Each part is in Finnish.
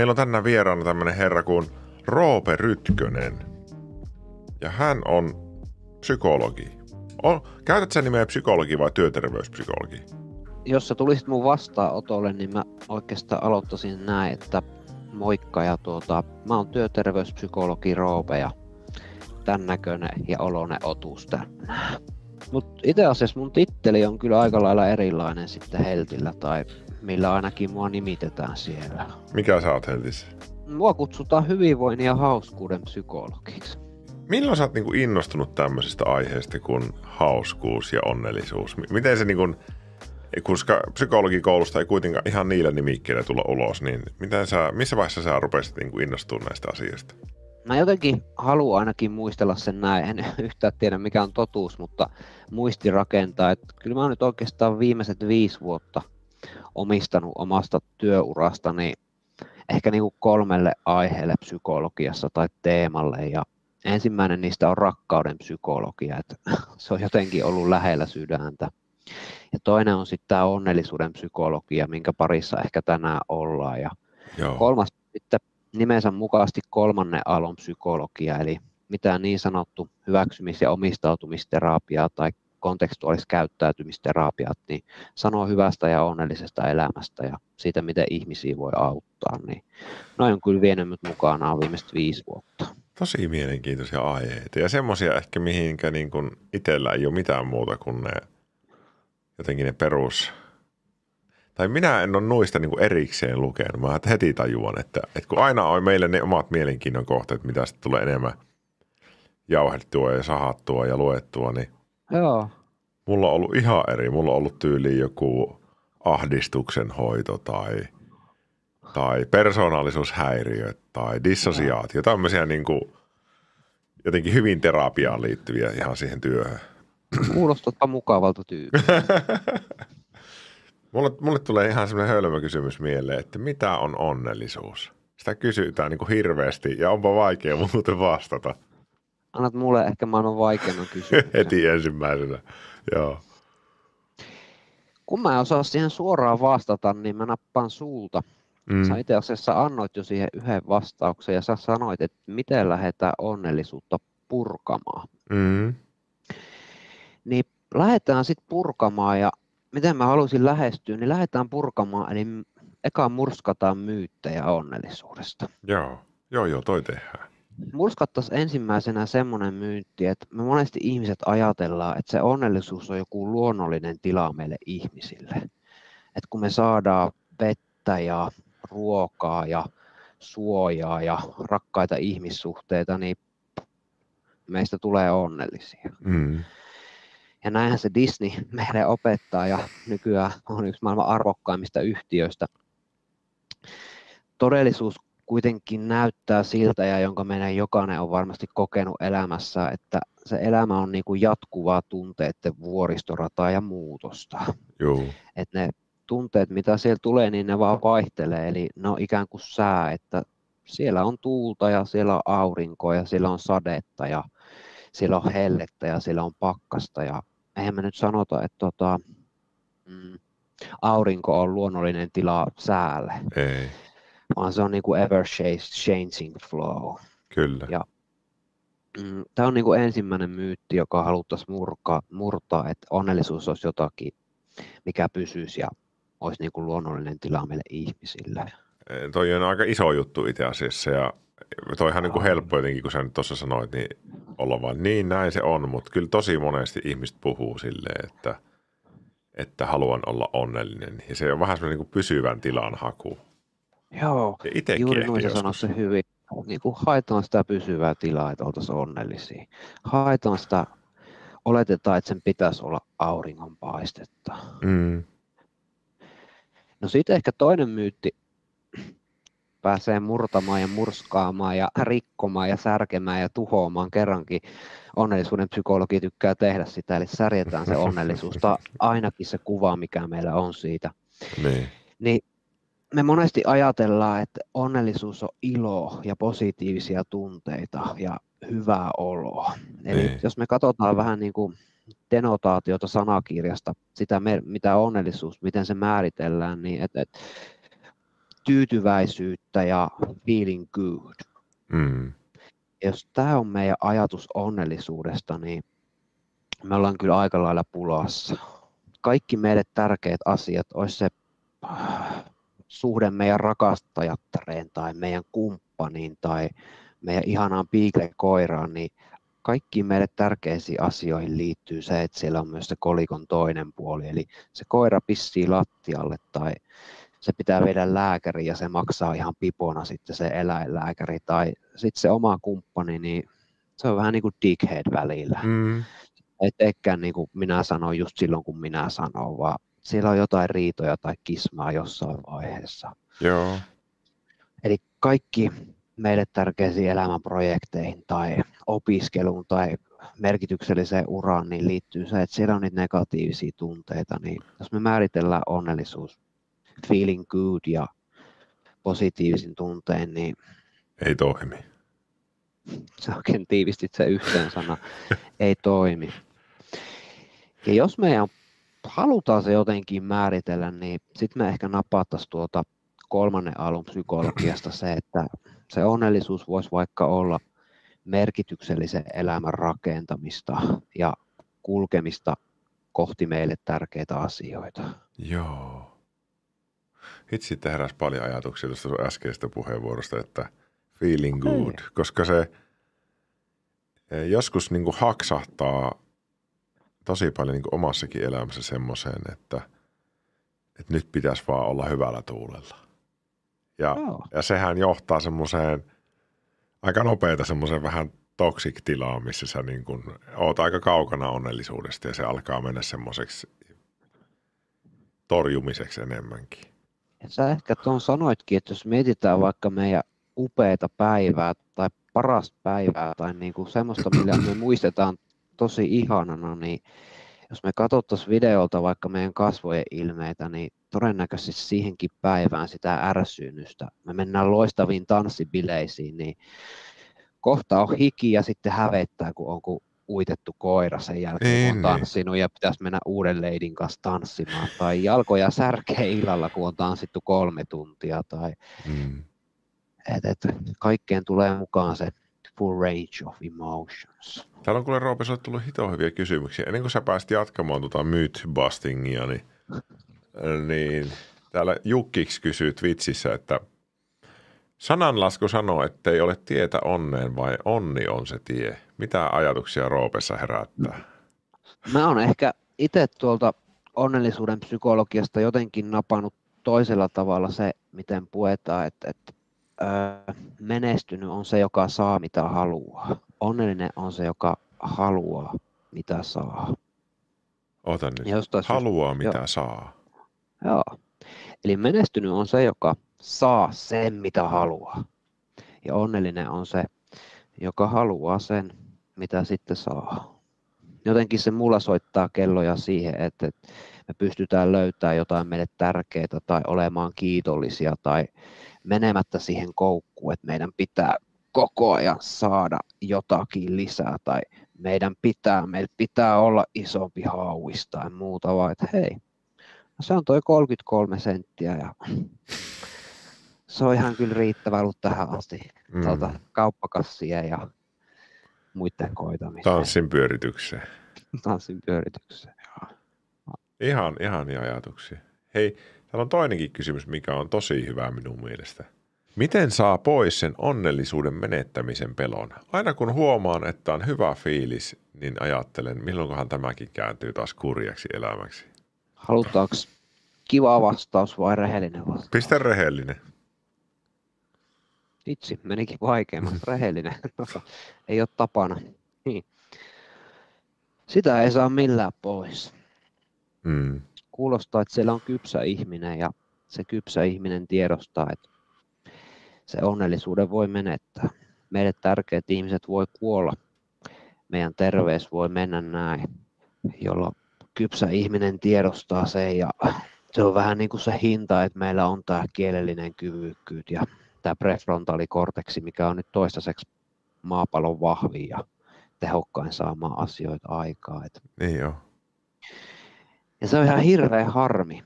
Meillä on tänään vieraana tämmöinen herra kuin Roope Rytkönen. Ja hän on psykologi. On, käytät sä nimeä psykologi vai työterveyspsykologi? Jos sä tulisit mun vastaanotolle, niin mä oikeastaan aloittaisin näin, että moikka ja tuota, mä oon työterveyspsykologi Roope ja tän näköinen ja olone otus tänään. Mut itse asiassa mun titteli on kyllä aika lailla erilainen sitten Heltillä tai millä ainakin mua nimitetään siellä. Mikä sä oot Heltissä? Mua kutsutaan hyvinvoinnin ja hauskuuden psykologiksi. Milloin sä oot niinku innostunut tämmöisestä aiheesta kuin hauskuus ja onnellisuus? Miten se niinku, koska psykologikoulusta ei kuitenkaan ihan niillä nimikkeillä tulla ulos, niin miten sä, missä vaiheessa sä rupesit niinku innostumaan näistä asioista? Mä jotenkin haluan ainakin muistella sen näin, en yhtään tiedä mikä on totuus, mutta muisti rakentaa, että kyllä mä oon nyt oikeastaan viimeiset viisi vuotta omistanut omasta työurastani ehkä niin kuin kolmelle aiheelle psykologiassa tai teemalle ja ensimmäinen niistä on rakkauden psykologia, että se on jotenkin ollut lähellä sydäntä. Ja toinen on sitten tämä onnellisuuden psykologia, minkä parissa ehkä tänään ollaan. Ja Joo. kolmas sitten nimensä mukaisesti kolmannen aallon psykologia, eli mitään niin sanottu hyväksymis- ja omistautumisterapiaa tai kontekstuaalista käyttäytymisterapiat, niin sanoo hyvästä ja onnellisesta elämästä ja siitä, miten ihmisiä voi auttaa. Niin noin on kyllä vienyt mukanaan viimeiset viisi vuotta. Tosi mielenkiintoisia aiheita ja semmoisia ehkä mihinkä niin kuin itsellä ei ole mitään muuta kuin ne jotenkin ne perus tai minä en ole noista niin kuin erikseen lukenut. Mä heti tajuan, että, että kun aina on meille ne omat mielenkiinnon kohteet, mitä sitten tulee enemmän jauhettua ja sahattua ja luettua, niin Joo. mulla on ollut ihan eri. Mulla on ollut tyyli joku ahdistuksen hoito tai, tai persoonallisuushäiriö tai dissosiaatio. Tämmöisiä niin kuin, jotenkin hyvin terapiaan liittyviä ihan siihen työhön. Kuulostaa mukavalta tyyppiä. Mulle, mulle tulee ihan semmoinen hölmö kysymys mieleen, että mitä on onnellisuus? Sitä kysytään niin kuin hirveästi ja onpa vaikea muuten vastata. Annat mulle ehkä maailman vaikeimman kysymyksen. Heti ensimmäisenä, joo. Kun mä en osaa siihen suoraan vastata, niin mä nappaan sulta. Mm. Sä itse asiassa annoit jo siihen yhden vastauksen ja sä sanoit, että miten lähdetään onnellisuutta purkamaan. Mm. Niin lähdetään sitten purkamaan ja miten mä haluaisin lähestyä, niin lähdetään purkamaan, eli eka murskataan myyttejä onnellisuudesta. Joo, joo, joo, toi tehdään. Murskattaisiin ensimmäisenä semmoinen myytti, että me monesti ihmiset ajatellaan, että se onnellisuus on joku luonnollinen tila meille ihmisille. Että kun me saadaan vettä ja ruokaa ja suojaa ja rakkaita ihmissuhteita, niin meistä tulee onnellisia. Mm. Ja näinhän se Disney meille opettaa ja nykyään on yksi maailman arvokkaimmista yhtiöistä. Todellisuus kuitenkin näyttää siltä ja jonka meidän jokainen on varmasti kokenut elämässä, että se elämä on niin kuin jatkuvaa tunteiden vuoristorataa ja muutosta. Joo. Et ne tunteet, mitä siellä tulee, niin ne vaan vaihtelee, eli ne on ikään kuin sää, että siellä on tuulta ja siellä on aurinkoa ja siellä on sadetta ja siellä on hellettä ja siellä on pakkasta ja eihän me nyt sanota, että tota, mm, aurinko on luonnollinen tila säälle. Ei. Vaan se on niin kuin ever changing flow. Kyllä. Ja, mm, tämä on niin kuin ensimmäinen myytti, joka haluttaisiin murkaa, murtaa, että onnellisuus olisi jotakin, mikä pysyisi ja olisi niin kuin luonnollinen tila meille ihmisille. Toi on aika iso juttu itse asiassa ja toihan niin kuin helppo jotenkin, kun sä nyt tuossa sanoit, niin olla vaan niin näin se on, mutta kyllä tosi monesti ihmiset puhuu silleen, että, että haluan olla onnellinen. Ja se on vähän semmoinen niin pysyvän tilan haku. Joo, juuri noin sä sanoit se hyvin. Niin kuin haetaan sitä pysyvää tilaa, että oltaisiin onnellisia. Haetaan sitä, oletetaan, että sen pitäisi olla auringonpaistetta. Mm. No sitten ehkä toinen myytti, pääsee murtamaan ja murskaamaan ja rikkomaan ja särkemään ja tuhoamaan kerrankin. Onnellisuuden psykologi tykkää tehdä sitä, eli särjetään se onnellisuus, tai ainakin se kuva, mikä meillä on siitä. Niin. niin me monesti ajatellaan, että onnellisuus on ilo ja positiivisia tunteita ja hyvää oloa. Eli niin. jos me katsotaan vähän niin kuin denotaatiota sanakirjasta, sitä mitä onnellisuus, miten se määritellään, niin että et, tyytyväisyyttä ja feeling good. Mm. Jos tämä on meidän ajatus onnellisuudesta, niin me ollaan kyllä aika lailla pulassa. Kaikki meille tärkeät asiat, olisi se suhde meidän rakastajattareen tai meidän kumppaniin tai meidän ihanaan piikle-koiraan, niin kaikkiin meille tärkeisiin asioihin liittyy se, että siellä on myös se kolikon toinen puoli. Eli se koira pissii lattialle tai se pitää viedä lääkäri ja se maksaa ihan pipona sitten se eläinlääkäri. Tai sitten se oma kumppani, niin se on vähän niin kuin dickhead välillä. Mm. Et niin kuin minä sanon just silloin, kun minä sanon, vaan siellä on jotain riitoja tai kismaa jossain vaiheessa. Joo. Eli kaikki meille tärkeisiin elämänprojekteihin tai opiskeluun tai merkitykselliseen uraan, niin liittyy se, että siellä on niitä negatiivisia tunteita, niin jos me määritellään onnellisuus feeling good ja positiivisin tunteen, niin Ei toimi. se oikein tiivistit se yhteen sana, ei toimi. Ja jos meidän halutaan se jotenkin määritellä, niin sitten me ehkä napattaisiin tuota kolmannen alun psykologiasta se, että se onnellisuus voisi vaikka olla merkityksellisen elämän rakentamista ja kulkemista kohti meille tärkeitä asioita. Joo. Hitsi heräsi paljon ajatuksia tuosta äskeisestä puheenvuorosta, että feeling good, koska se eh, joskus niin kuin haksahtaa tosi paljon niin omassakin elämässä semmoiseen, että, että nyt pitäisi vaan olla hyvällä tuulella. Ja, Joo. ja sehän johtaa semmoiseen aika nopeita semmoiseen vähän toxic tilaan, missä sä niin kuin oot aika kaukana onnellisuudesta ja se alkaa mennä semmoiseksi torjumiseksi enemmänkin. Ja sä ehkä tuon sanoitkin, että jos mietitään vaikka meidän upeita päivää tai parasta päivää tai niin kuin semmoista, millä me muistetaan tosi ihanana, niin jos me katsottaisiin videolta vaikka meidän kasvojen ilmeitä, niin todennäköisesti siihenkin päivään sitä ärsynystä. Me mennään loistaviin tanssibileisiin, niin kohta on hiki ja sitten hävettää, kun on kuin uitettu koira sen jälkeen, Niin, kun on niin. tanssinut ja pitäisi mennä uuden leidin kanssa tanssimaan. Tai jalkoja särkee illalla, kun on tanssittu kolme tuntia. Tai Mm. et, et, kaikkeen tulee mukaan se full range of emotions. Täällä on kuule Roope, sulle tullut hito hyviä kysymyksiä. Ennen kuin sä pääsit jatkamaan tuota myth-bustingia, niin, niin täällä Jukkiksi kysyy Twitchissä, että sananlasku sanoo, että ei ole tietä onneen, vai onni on se tie. Mitä ajatuksia Roopessa herättää? Mä oon ehkä itse tuolta onnellisuuden psykologiasta jotenkin napannut toisella tavalla se, miten puetaan, että, että menestynyt on se, joka saa mitä haluaa. Onnellinen on se, joka haluaa mitä saa. Ota nyt. Jostain syystä- Haluaa mitä joo. saa. Joo. Eli menestynyt on se, joka saa sen, mitä haluaa. Ja onnellinen on se, joka haluaa sen, mitä sitten saa. Jotenkin se mulla soittaa kelloja siihen, että että me pystytään löytämään jotain meille tärkeää tai olemaan kiitollisia tai menemättä siihen koukkuun, että meidän pitää koko ajan saada jotakin lisää tai meidän pitää, meillä pitää olla isompi hauis tai muuta, vaan että hei, No se on toi 33 senttiä ja se on ihan kyllä riittävä ollut tähän asti Mm. tuota, kauppakassien ja muiden koitamiseen. Tanssin pyöritykseen. Tanssin pyöritykseen. Ihan, ihania ajatuksia. Hei, täällä on toinenkin kysymys, mikä on tosi hyvä minun mielestä. Miten saa pois sen onnellisuuden menettämisen pelon? Aina kun huomaan, että on hyvä fiilis, niin ajattelen, milloinkohan tämäkin kääntyy taas kurjaksi elämäksi. Halutaanko kiva vastaus vai rehellinen vastaus? Pistä rehellinen. Itse menikin vaikeammaksi. Rehellinen. ei ole tapana. Niin. Sitä ei saa millään pois. Mm. kuulostaa, että siellä on kypsä ihminen ja se kypsä ihminen tiedostaa, että se onnellisuuden voi menettää. Meille tärkeät ihmiset voi kuolla. Meidän terveys voi mennä näin, jolla kypsä ihminen tiedostaa sen ja se on vähän niin kuin se hinta, että meillä on tämä kielellinen kyvykkyys ja tämä prefrontaalikorteksi, mikä on nyt toistaiseksi maapallon vahvin ja tehokkain saamaan asioita aikaa. Et Niin joo. ja se on ihan hirveä harmi,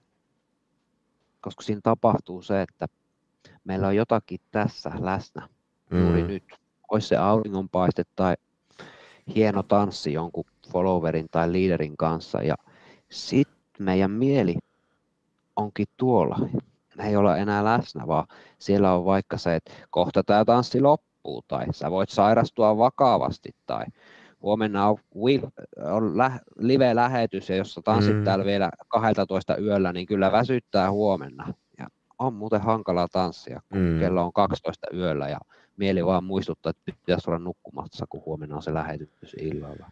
koska siinä tapahtuu se, että meillä on jotakin tässä läsnä juuri Mm. nyt. Olisi se auringonpaiste tai hieno tanssi jonkun followerin tai leaderin kanssa ja sitten meidän mieli onkin tuolla. Me ei olla enää läsnä, vaan siellä on vaikka se, että kohta tämä tanssi loppuu tai sä voit sairastua vakavasti tai huomenna on, on lä, live-lähetys ja jos sä tanssit Mm. täällä vielä 12 yöllä, niin kyllä väsyttää huomenna. On muuten hankalaa tanssia, kun Mm. kello on 12 yöllä ja mieli vaan muistuttaa, että pitäisi olla nukkumassa, kun huomenna on se lähetys illalla.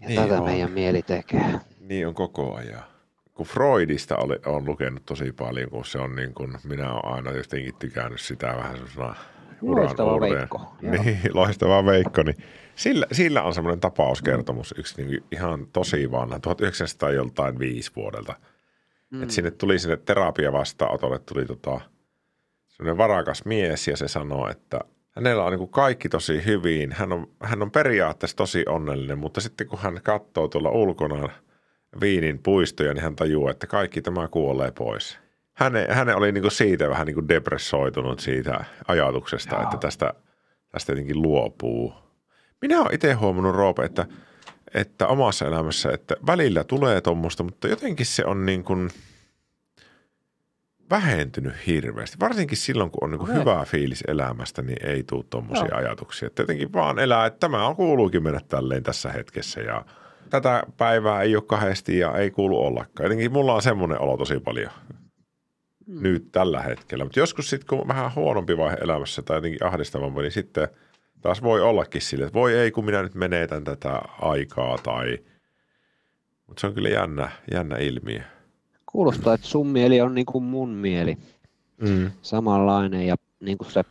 Ja Niin tätä on. meidän mieli tekee. Niin on koko ajan. Kun Freudista oli, on lukenut tosi paljon, kun se on niin kuin, minä olen aina jotenkin tykännyt sitä vähän sellaisena uran Loistava. Veikko. Niin, loistava Veikko. Niin sillä, sillä on semmoinen tapauskertomus, yksi niin ihan tosi vanha, 1900 joltain viisi vuodelta. Mm. Että sinne tuli sinne terapia vastaanotolle tuli tota, semmoinen varakas mies ja se sanoi, että hänellä on niin kuin kaikki tosi hyvin. Hän on, hän on periaatteessa tosi onnellinen, mutta sitten kun hän katsoo tuolla ulkona Viinin puistoja, niin hän tajuaa, että kaikki tämä kuolee pois. Häne, hänen oli niin kuin siitä vähän niin kuin depressoitunut siitä ajatuksesta, Joo. että tästä, tästä jotenkin luopuu. Minä olen itse huomannut, Roope, että, että omassa elämässä, että välillä tulee tuommoista, mutta jotenkin se on niin kuin vähentynyt hirveästi. Varsinkin silloin, kun on niin kuin hyvä fiilis elämästä, niin ei tule tuommoisia ajatuksia. Että jotenkin vaan elää, että tämä on kuuluukin mennä tälleen tässä hetkessä ja tätä päivää ei ole kahdesti ja ei kuulu ollakaan. Jotenkin mulla on semmoinen olo tosi paljon Mm. nyt tällä hetkellä. Mutta joskus sitten, kun on vähän huonompi vaihe elämässä tai jotenkin ahdistavampi, niin sitten taas voi ollakin sille, että voi ei, kun minä nyt menetän tätä aikaa tai... Mutta se on kyllä jännä, jännä ilmiö. Kuulostaa, että sun mieli on niin kuin mun mieli. Mm. Samanlainen ja niin kuin se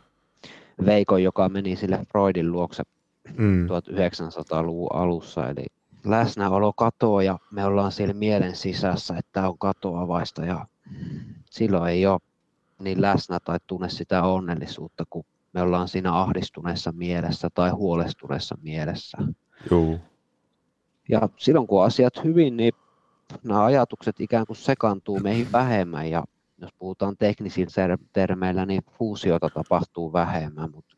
Veiko, joka meni sille Freudin luokse Mm. 1900-luvun alussa, eli läsnäolo katoaa ja me ollaan siellä mielen sisässä, että tämä on katoavaista ja silloin ei ole niin läsnä tai tunne sitä onnellisuutta, kun me ollaan siinä ahdistuneessa mielessä tai huolestuneessa mielessä. Juu. Ja silloin kun asiat hyvin, niin nämä ajatukset ikään kuin sekaantuu meihin vähemmän ja jos puhutaan teknisillä ter- termeillä, niin fuusiota tapahtuu vähemmän, mutta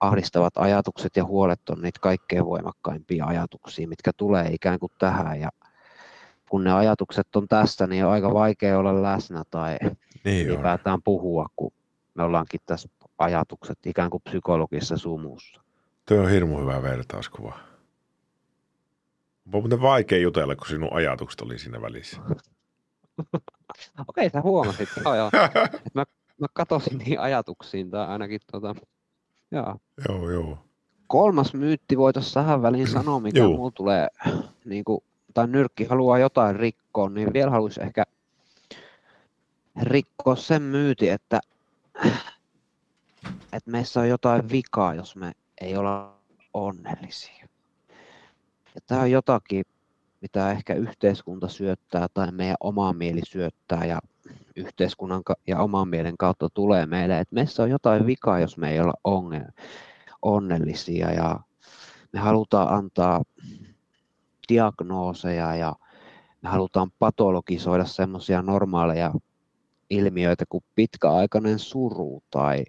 ahdistavat ajatukset ja huolet on niitä kaikkein voimakkaimpia ajatuksia, mitkä tulee ikään kuin tähän ja kun ne ajatukset on tästä, niin on aika vaikea olla läsnä tai Niin ylipäätään puhua, kun me ollaankin tässä ajatukset ikään kuin psykologisessa sumussa. Tuo on hirmu hyvä vertauskuva. On muuten vaikea jutella, kun sinun ajatukset oli siinä välissä. Okei, sä huomasit. Joo, joo. Mä, mä katosin niihin ajatuksiin tai ainakin tota, joo. joo, joo. Kolmas myytti voitaisiin tähän väliin sanoa, mikä mulla tulee, niin kuin, tai nyrkki haluaa jotain rikkoa, niin vielä haluaisi ehkä rikkoa sen myyti, että, että meissä on jotain vikaa, jos me ei olla onnellisia. Ja tämä on jotakin, mitä ehkä yhteiskunta syöttää tai meidän oma mieli syöttää ja yhteiskunnan ja oman mielen kautta tulee meille, että meissä on jotain vikaa, jos me ei olla onnellisia ja me halutaan antaa diagnooseja ja me halutaan patologisoida semmoisia normaaleja ilmiöitä kuin pitkäaikainen suru tai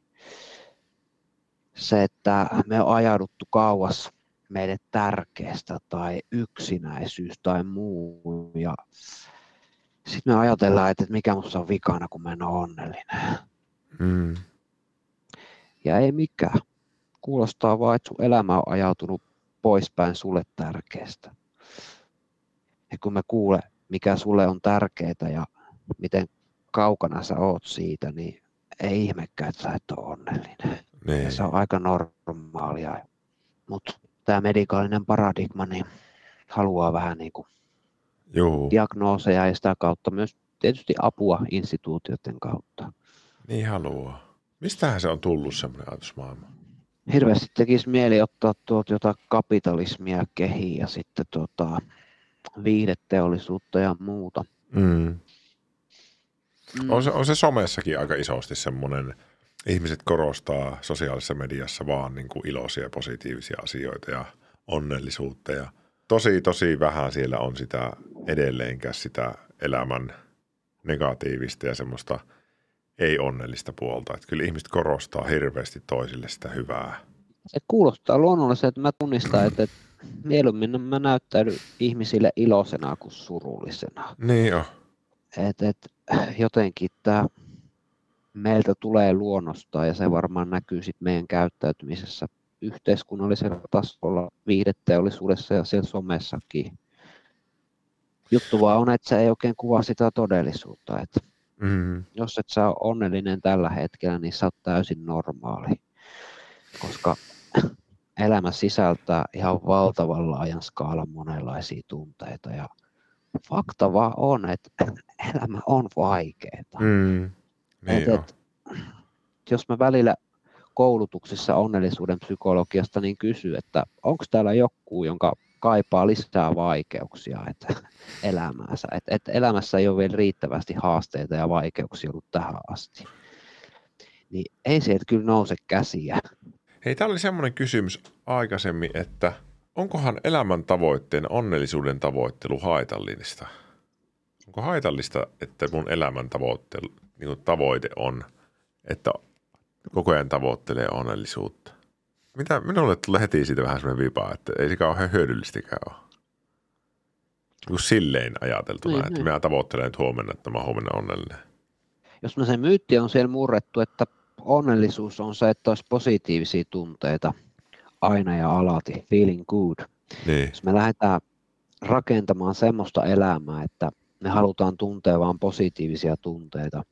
se, että me on ajauduttu kauas meille tärkeästä tai yksinäisyys tai muu. Ja sitten me ajatellaan, että mikä minussa on vikana, kun mä en ole onnellinen. Mm. Ja ei mikään. Kuulostaa vaan, että sun elämä on ajautunut poispäin sulle tärkeästä. Ja kun me kuule, mikä sulle on tärkeää ja miten kaukana sä oot siitä, niin ei ihmekään, että sä et ole onnellinen. Niin. Se on aika normaalia. Mutta tämä medikaalinen paradigma niin haluaa vähän niin kuin Juu. diagnooseja ja sitä kautta myös tietysti apua instituutioiden kautta. Niin haluaa. Mistähän se on tullut semmoinen ajatusmaailma? Hirveästi tekisi mieli ottaa tuolta jotain kapitalismia kehiin ja sitten tota, viihdeteollisuutta ja muuta. Mm. Mm. On, se, on se somessakin aika isosti semmoinen, ihmiset korostaa sosiaalisessa mediassa vaan niin kuin iloisia ja positiivisia asioita ja onnellisuutta ja tosi tosi vähän siellä on sitä edelleenkään sitä elämän negatiivista ja semmoista ei-onnellista puolta. Että kyllä ihmiset korostaa hirveästi toisille sitä hyvää. Se kuulostaa luonnollisesti, että mä tunnistan, että, että mieluummin mä näyttäydyn ihmisille iloisena kuin surullisena. Niin jo. Et, et, jotenkin tämä meiltä tulee luonnosta ja se varmaan näkyy sitten meidän käyttäytymisessä yhteiskunnallisella tasolla, viideteollisuudessa ja siellä somessakin. Juttu vaan on, että se ei oikein kuvaa sitä todellisuutta. Että Mm. jos et sä ole onnellinen tällä hetkellä, niin sä oot täysin normaali. Koska elämä sisältää ihan valtavan laajan skaalan monenlaisia tunteita. Ja fakta vaan on, että elämä on vaikeaa. Mm. Niin Et, et, jos mä välillä koulutuksissa onnellisuuden psykologiasta niin kysy, että onko täällä joku, jonka kaipaa lisää vaikeuksia että elämäänsä. Et, et elämässä ei ole vielä riittävästi haasteita ja vaikeuksia ollut tähän asti. Niin ei sieltä kyllä nouse käsiä. Hei, täällä oli semmoinen kysymys aikaisemmin, että onkohan elämän tavoitteen onnellisuuden tavoittelu haitallista? Onko haitallista, että mun elämän tavoittelu, niin tavoite on, että koko ajan tavoittelee onnellisuutta? Mitä, minulle tulee heti siitä vähän semmoinen vipa, että ei se kauhean hyödyllistäkään ole. Niin silleen ajateltuna, Niin, että niin. minä tavoittelen nyt huomenna, että mä oon huomenna onnellinen. Jos se myytti on siellä murrettu, että onnellisuus on se, että olisi positiivisia tunteita aina ja alati, feeling good. Niin, Jos me lähdetään rakentamaan semmoista elämää, että me halutaan tuntea vain positiivisia tunteita,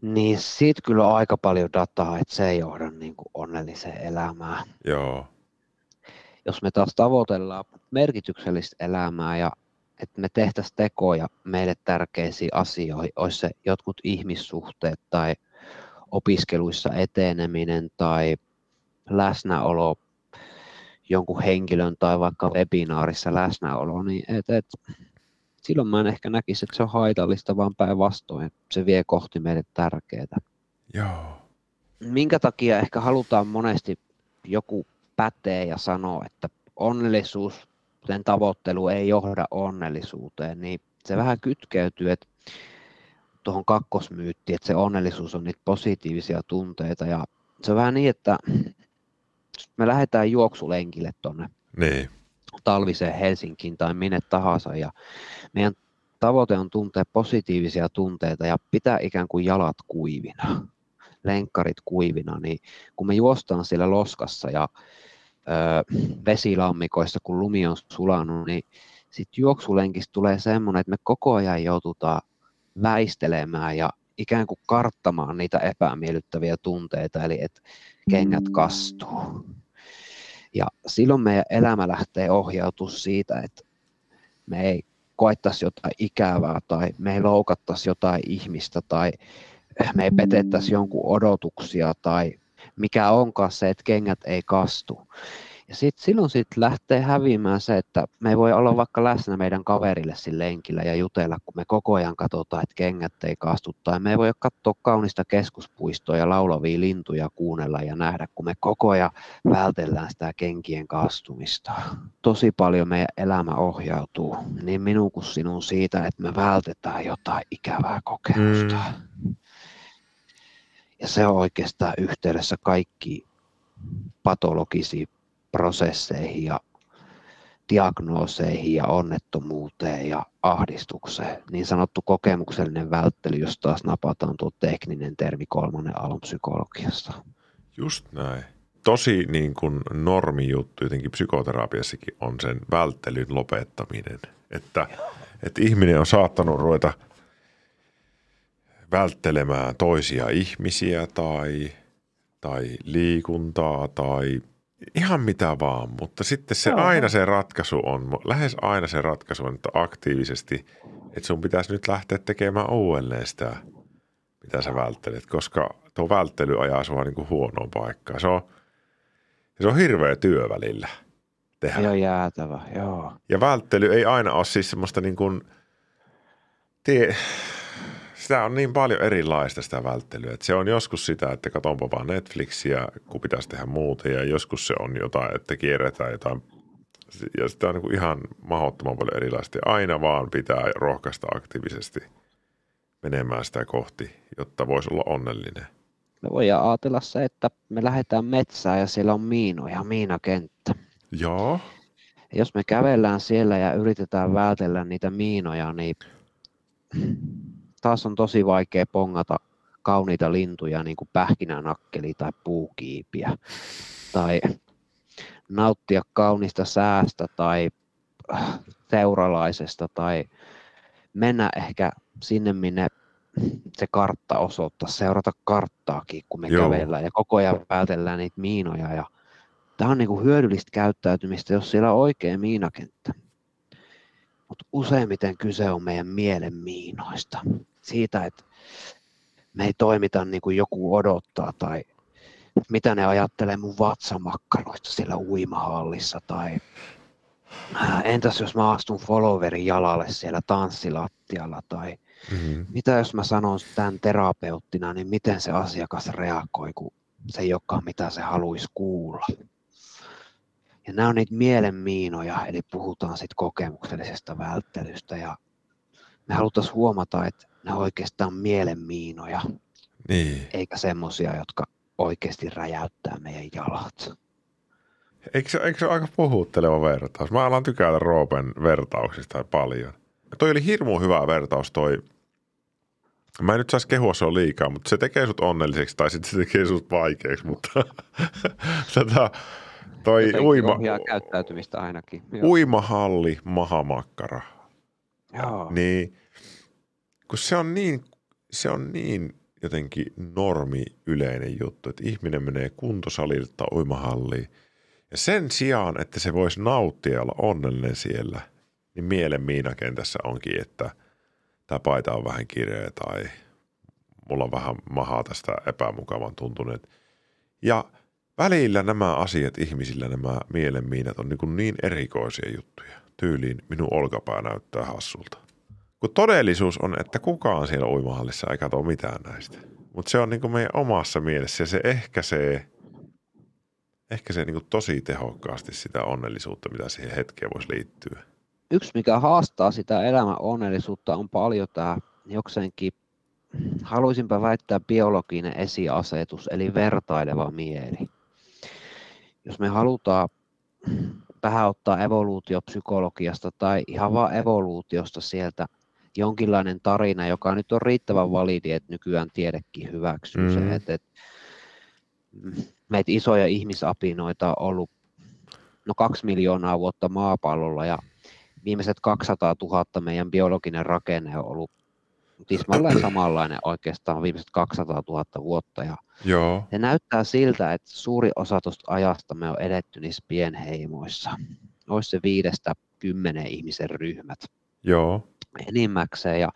niin siitä kyllä on aika paljon dataa, että se ei johda niin kuin onnelliseen elämään. joo. Jos me taas tavoitellaan merkityksellistä elämää ja että me tehtäisiin tekoja meille tärkeisiin asioihin, olisi se jotkut ihmissuhteet tai opiskeluissa eteneminen tai läsnäolo jonkun henkilön tai vaikka webinaarissa läsnäolo, niin et, et, silloin mä en ehkä näkisi, että se on haitallista, vaan päinvastoin se vie kohti meille tärkeää. Joo. Minkä takia ehkä halutaan monesti joku pätee ja sanoo, että onnellisuus, sen tavoittelu ei johda onnellisuuteen, niin se vähän kytkeytyy, että tuohon kakkosmyyttiin, että se onnellisuus on niitä positiivisia tunteita ja se on vähän niin, että me lähdetään juoksulenkille tuonne Niin, talviseen Helsinkiin tai minne tahansa ja meidän tavoite on tuntea positiivisia tunteita ja pitää ikään kuin jalat kuivina, lenkkarit kuivina, niin kun me juostaan siellä loskassa ja ö, vesilammikoissa, kun lumi on sulanut, niin sitten juoksulenkistä tulee semmoinen, että me koko ajan joututaan väistelemään ja ikään kuin karttamaan niitä epämiellyttäviä tunteita, eli että kengät kastuu. Ja silloin meidän elämä lähtee ohjautumaan siitä, että me ei koettaisi jotain ikävää tai me ei loukattaisi jotain ihmistä tai me ei petettäisi jonkun odotuksia tai mikä onkaan se, että kengät ei kastu. Ja sit, silloin sitten lähtee häviämään se, että me ei voi olla vaikka läsnä meidän kaverille sillä lenkillä ja jutella, kun me koko ajan katsotaan, että kengät ei kastu. Tai me ei voi katsoa kaunista keskuspuistoa ja laulavia lintuja kuunnella ja nähdä, kun me koko ajan vältellään sitä kenkien kastumista. Tosi paljon meidän elämä ohjautuu niin minun kuin sinun siitä, että me vältetään jotain ikävää kokemusta. Mm. Ja se on oikeastaan yhteydessä kaikki patologisiin prosesseihin ja diagnooseihin ja onnettomuuteen ja ahdistukseen. Niin sanottu kokemuksellinen välttely, jos taas napataan tuo tekninen termi kolmannen aallon psykologiassa. just näin. Tosi niin kuin normijuttu jotenkin psykoterapiassakin on sen välttelyn lopettaminen. Että, että ihminen on saattanut ruveta välttelemään toisia ihmisiä tai, tai liikuntaa tai ihan mitä vaan, mutta sitten se Joo. aina se ratkaisu on, lähes aina se ratkaisu on, että aktiivisesti, että sun pitäisi nyt lähteä tekemään uudelleen sitä, mitä sä välttelet, koska tuo välttely ajaa sua niin kuin huonoon paikkaan. Se on, se on hirveä työ välillä tehdä. Joo, jäätävä, joo. Ja välttely ei aina ole siis semmoista niin kuin, tie, sitä on niin paljon erilaista sitä välttelyä. Että se on joskus sitä, että katonpa vaan Netflixiä, kun pitäisi tehdä muuta. Ja joskus se on jotain, että kierretään jotain. Ja sitä on niin kuin ihan mahdottoman paljon erilaista. Ja aina vaan pitää rohkaista aktiivisesti menemään sitä kohti, jotta voisi olla onnellinen. Me voidaan ajatella se, että me lähdetään metsään ja siellä on miinoja, miinakenttä. Joo. Jos me kävellään siellä ja yritetään vältellä niitä miinoja, niin taas on tosi vaikea pongata kauniita lintuja, niin kuin pähkinänakkeli tai puukiipiä, tai nauttia kaunista säästä tai seuralaisesta, tai mennä ehkä sinne, minne se kartta osoittaa, seurata karttaakin, kun me Joo. kävellään ja koko ajan päätellään niitä miinoja. Ja tämä on niin kuin hyödyllistä käyttäytymistä, jos siellä on oikea miinakenttä. Mutta useimmiten kyse on meidän mielen miinoista. Siitä, että me ei toimita niin kuin joku odottaa tai mitä ne ajattelee mun vatsamakkaroista siellä uimahallissa tai äh, entäs jos mä astun followerin jalalle siellä tanssilattialla tai mm-hmm. mitä jos mä sanon tämän terapeuttina, niin miten se asiakas reagoi, kun se ei olekaan mitä se haluaisi kuulla. Ja nämä on niitä mielenmiinoja, eli puhutaan sitten kokemuksellisesta välttelystä ja me haluttaisiin huomata, että ne oikeastaan mielenmiinoja, niin. eikä semmoisia, jotka oikeasti räjäyttää meidän jalat. Eikö se, eikö se ole aika puhutteleva vertaus? Mä alan tykätä Roopen vertauksista paljon. Ja toi oli hirmu hyvä vertaus toi. Mä en nyt saisi kehua se on liikaa, mutta se tekee sut onnelliseksi tai sitten se tekee sut vaikeaksi, mutta tätä, toi uima, käyttäytymistä ainakin. Joo. Uimahalli, mahamakkara. Joo. Niin, kun se on niin, se on niin jotenkin normi yleinen juttu, että ihminen menee kuntosalilta uimahalliin ja sen sijaan, että se voisi nauttia ja olla onnellinen siellä, niin mielen miinakentässä onkin, että tämä paita on vähän kireä tai mulla on vähän mahaa tästä epämukavan tuntuneet. Ja välillä nämä asiat ihmisillä, nämä mielenmiinat on niin, niin erikoisia juttuja. Tyyliin minun olkapää näyttää hassulta. Kun todellisuus on, että kukaan siellä uimahallissa ei katso mitään näistä. Mutta se on niin kuin meidän omassa mielessä ja se ehkäisee, ehkäisee niin kuin tosi tehokkaasti sitä onnellisuutta, mitä siihen hetkeen voisi liittyä. Yksi, mikä haastaa sitä elämän onnellisuutta, on paljon tämä jokseenkin, haluaisinpa väittää biologinen esiasetus, eli vertaileva mieli. Jos me halutaan vähän ottaa evoluutiopsykologiasta tai ihan vaan evoluutiosta sieltä jonkinlainen tarina, joka nyt on riittävän validi, että nykyään tiedekin hyväksyy mm. se, että, että meitä isoja ihmisapinoita on ollut no kaksi miljoonaa vuotta maapallolla ja viimeiset 200 000 meidän biologinen rakenne on ollut tismalleen samanlainen oikeastaan viimeiset 200 000 vuotta. Ja Joo. Se näyttää siltä, että suuri osa tuosta ajasta me on edetty niissä pienheimoissa. Olisi se viidestä kymmenen ihmisen ryhmät. Joo enimmäkseen. Ja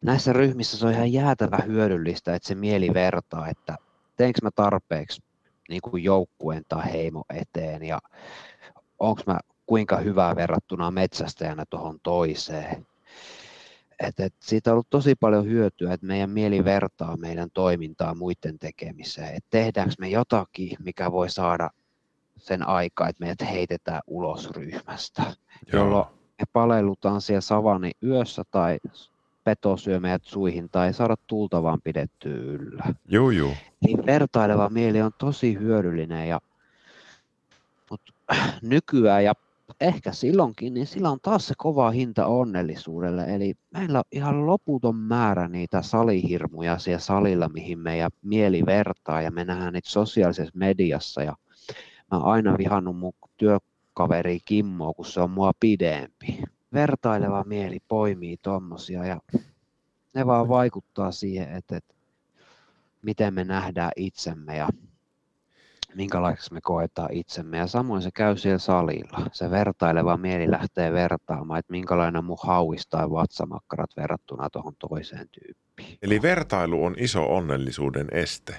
näissä ryhmissä se on ihan jäätävä hyödyllistä, että se mieli vertaa, että teenkö mä tarpeeksi niin kuin joukkueen tai heimo eteen ja onko mä kuinka hyvää verrattuna metsästäjänä tuohon toiseen. Et, et siitä on ollut tosi paljon hyötyä, että meidän mieli vertaa meidän toimintaa muiden tekemiseen. Et tehdäänkö me jotakin, mikä voi saada sen aikaa, että meidät heitetään ulos ryhmästä, Joo. jolloin me palellutaan siellä savani yössä tai peto syö meidät suihin tai saada tulta vaan pidettyä yllä. Joo, joo. Niin vertaileva mieli on tosi hyödyllinen ja mutta nykyään ja ehkä silloinkin, niin sillä on taas se kova hinta onnellisuudelle. Eli meillä on ihan loputon määrä niitä salihirmuja siellä salilla, mihin meidän mieli vertaa ja me nähdään niitä sosiaalisessa mediassa. Ja mä oon aina vihannut mun työ, kaveri Kimmo, kun se on mua pidempi. Vertaileva mieli poimii tommosia ja ne vaan vaikuttaa siihen, että, että miten me nähdään itsemme ja minkälaiseksi me koetaan itsemme. Ja samoin se käy siellä salilla. Se vertaileva mieli lähtee vertaamaan, että minkälainen mun hauis tai vatsamakkarat verrattuna tuohon toiseen tyyppiin. Eli vertailu on iso onnellisuuden este.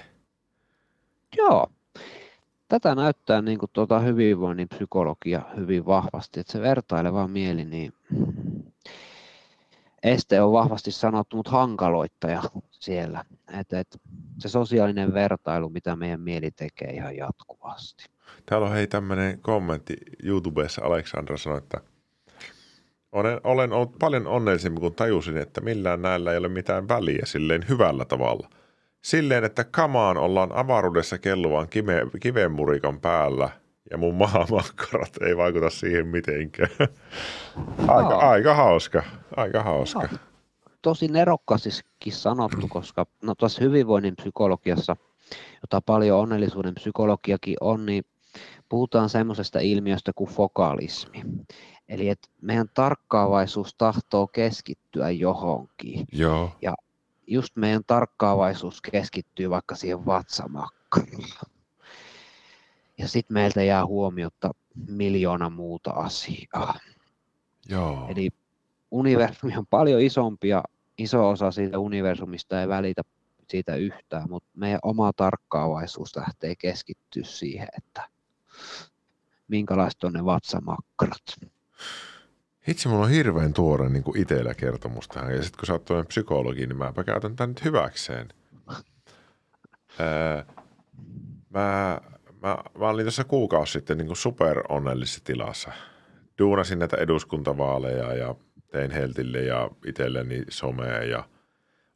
Joo, tätä näyttää niin kuin tuota hyvinvoinnin psykologia hyvin vahvasti, että se vertaileva mieli, niin este on vahvasti sanottu, mutta hankaloittaja siellä. että et se sosiaalinen vertailu, mitä meidän mieli tekee ihan jatkuvasti. Täällä on hei tämmöinen kommentti YouTubessa, Aleksandra sanoi, että Olen, olen ollut paljon onnellisempi, kun tajusin, että millään näillä ei ole mitään väliä silleen hyvällä tavalla. Silleen, että kamaan ollaan avaruudessa kelluvan kive, kivenmurikan päällä ja mun maamakkarat ei vaikuta siihen mitenkään. Aika, no. aika hauska, aika hauska. No, tosi nerokkaaskin sanottu, koska no tuossa hyvinvoinnin psykologiassa, jota paljon onnellisuuden psykologiakin on, niin puhutaan semmoisesta ilmiöstä kuin fokalismi. Eli että meidän tarkkaavaisuus tahtoo keskittyä johonkin. Joo. Ja just meidän tarkkaavaisuus keskittyy vaikka siihen vatsamakkaraan. Ja sitten meiltä jää huomiota miljoona muuta asiaa. Joo. Eli universumi on paljon isompi ja iso osa siitä universumista ei välitä siitä yhtään, mutta meidän oma tarkkaavaisuus lähtee keskittyä siihen, että minkälaiset on ne vatsamakkarat. Itse mulla on hirveän tuore niin kuin itsellä kertomus tähän. Ja sitten kun sä oot psykologi, niin mäpä käytän tämän nyt hyväkseen. Öö, mä, mä, mä olin tässä kuukausi sitten niin kuin super onnellisessa tilassa. Duunasin näitä eduskuntavaaleja ja tein Heltille ja itselleni somea ja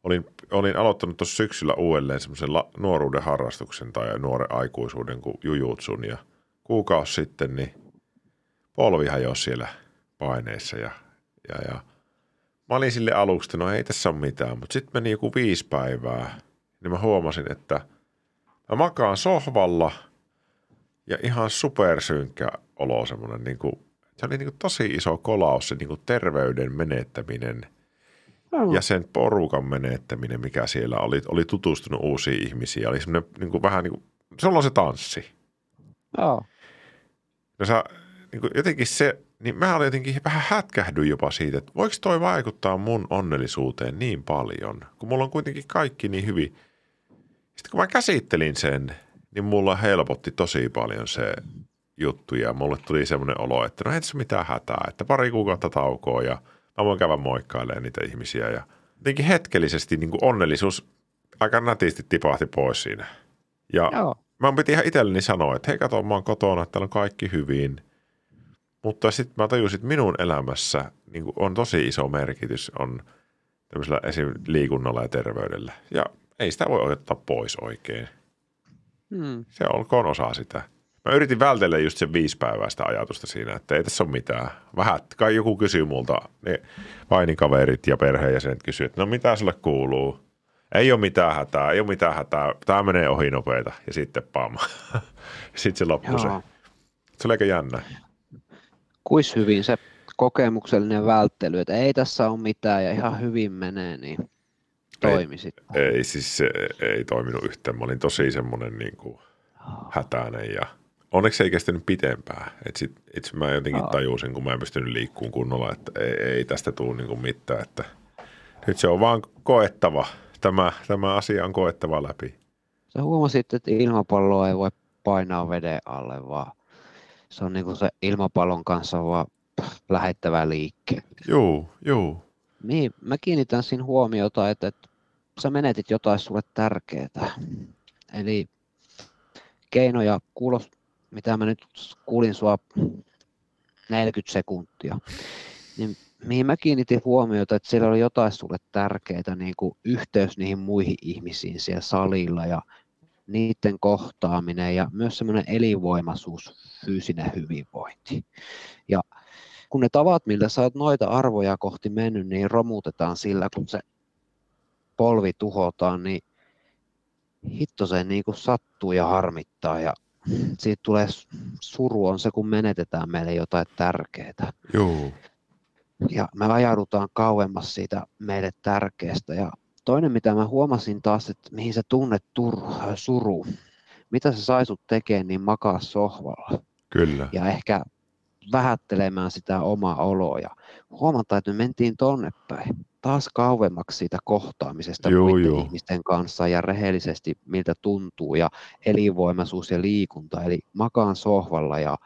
olin, olin aloittanut tuossa syksyllä uudelleen semmoisen la, nuoruuden harrastuksen tai nuoren aikuisuuden kuin jujutsun ja kuukausi sitten niin polvi hajosi siellä paineissa ja, ja, ja mä olin sille aluksi, että no ei tässä ole mitään, mutta sitten meni joku viisi päivää, niin mä huomasin, että mä makaan sohvalla ja ihan supersynkkä olo semmoinen niin kuin se oli niin kuin tosi iso kolaus se niin kuin terveyden menettäminen ja sen porukan menettäminen, mikä siellä oli. Oli tutustunut uusiin ihmisiin. Oli semmoinen niin kuin vähän niin kuin, se on se tanssi. Joo. No sä, niin kuin jotenkin se, niin mä jotenkin vähän hätkähdyin jopa siitä, että voiko toi vaikuttaa mun onnellisuuteen niin paljon, kun mulla on kuitenkin kaikki niin hyvin. Sitten kun mä käsittelin sen, niin mulla helpotti tosi paljon se juttu ja mulle tuli semmoinen olo, että no ei tässä mitään hätää, että pari kuukautta taukoa ja mä voin käydä moikkailemaan niitä ihmisiä ja jotenkin hetkellisesti niin kuin onnellisuus aika nätisti tipahti pois siinä. Ja Joo. mä piti ihan itselleni sanoa, että hei kato, mä oon kotona, että täällä on kaikki hyvin. Mutta sitten mä tajusin, että minun elämässä niin on tosi iso merkitys on tämmöisellä esim. liikunnalla ja terveydellä. Ja ei sitä voi ottaa pois oikein. Hmm. Se olkoon osa sitä. Mä yritin vältellä just sen viisi päivää sitä ajatusta siinä, että ei tässä ole mitään. Vähän, kai joku kysyy multa, ne vainikaverit ja perheenjäsenet kysyy, että no mitä sulle kuuluu? Ei ole mitään hätää, ei ole mitään hätää. Tämä menee ohi nopeita ja sitten pam. sitten se loppuu se. Se oli aika jännä. Kuis hyvin se kokemuksellinen välttely, että ei tässä ole mitään ja ihan hyvin menee, niin toimi sitten. Ei, siis se ei toiminut yhtään. Mä olin tosi semmoinen niin kuin hätäinen ja – onneksi ei kestänyt pitempään. Et sit, itse mä jotenkin tajusin, kun mä en pystynyt liikkumaan kunnolla, että ei, ei tästä tule niinku mitään. Että nyt se on vaan koettava. Tämä, tämä asia on koettava läpi. Sä huomasit, että ilmapalloa ei voi painaa veden alle, vaan se on niinku se ilmapallon kanssa vaan lähettävä liikke. Joo, joo. Niin, mä kiinnitän siinä huomiota, että, että sä menetit jotain sulle tärkeää. Eli keinoja kuulos, mitä mä nyt kuulin sua 40 sekuntia, niin mihin mä kiinnitin huomiota, että siellä oli jotain sulle tärkeää, niin kuin yhteys niihin muihin ihmisiin siellä salilla ja niiden kohtaaminen ja myös semmoinen elinvoimaisuus, fyysinen hyvinvointi. Ja kun ne tavat, millä sä oot noita arvoja kohti mennyt, niin romutetaan sillä, kun se polvi tuhotaan, niin hitto se niin kuin sattuu ja harmittaa ja siitä tulee suru on se, kun menetetään meille jotain tärkeää. Joo. Ja me ajaudutaan kauemmas siitä meille tärkeästä. Ja toinen, mitä mä huomasin taas, että mihin sä tunnet tur- suru, mitä sä saisut tekemään, niin makaa sohvalla. Kyllä. Ja ehkä vähättelemään sitä omaa oloa ja huomata, että me mentiin tonne päin taas kauemmaksi siitä kohtaamisesta joo, muiden joo. ihmisten kanssa ja rehellisesti miltä tuntuu ja elinvoimaisuus ja liikunta. Eli makaan sohvalla ja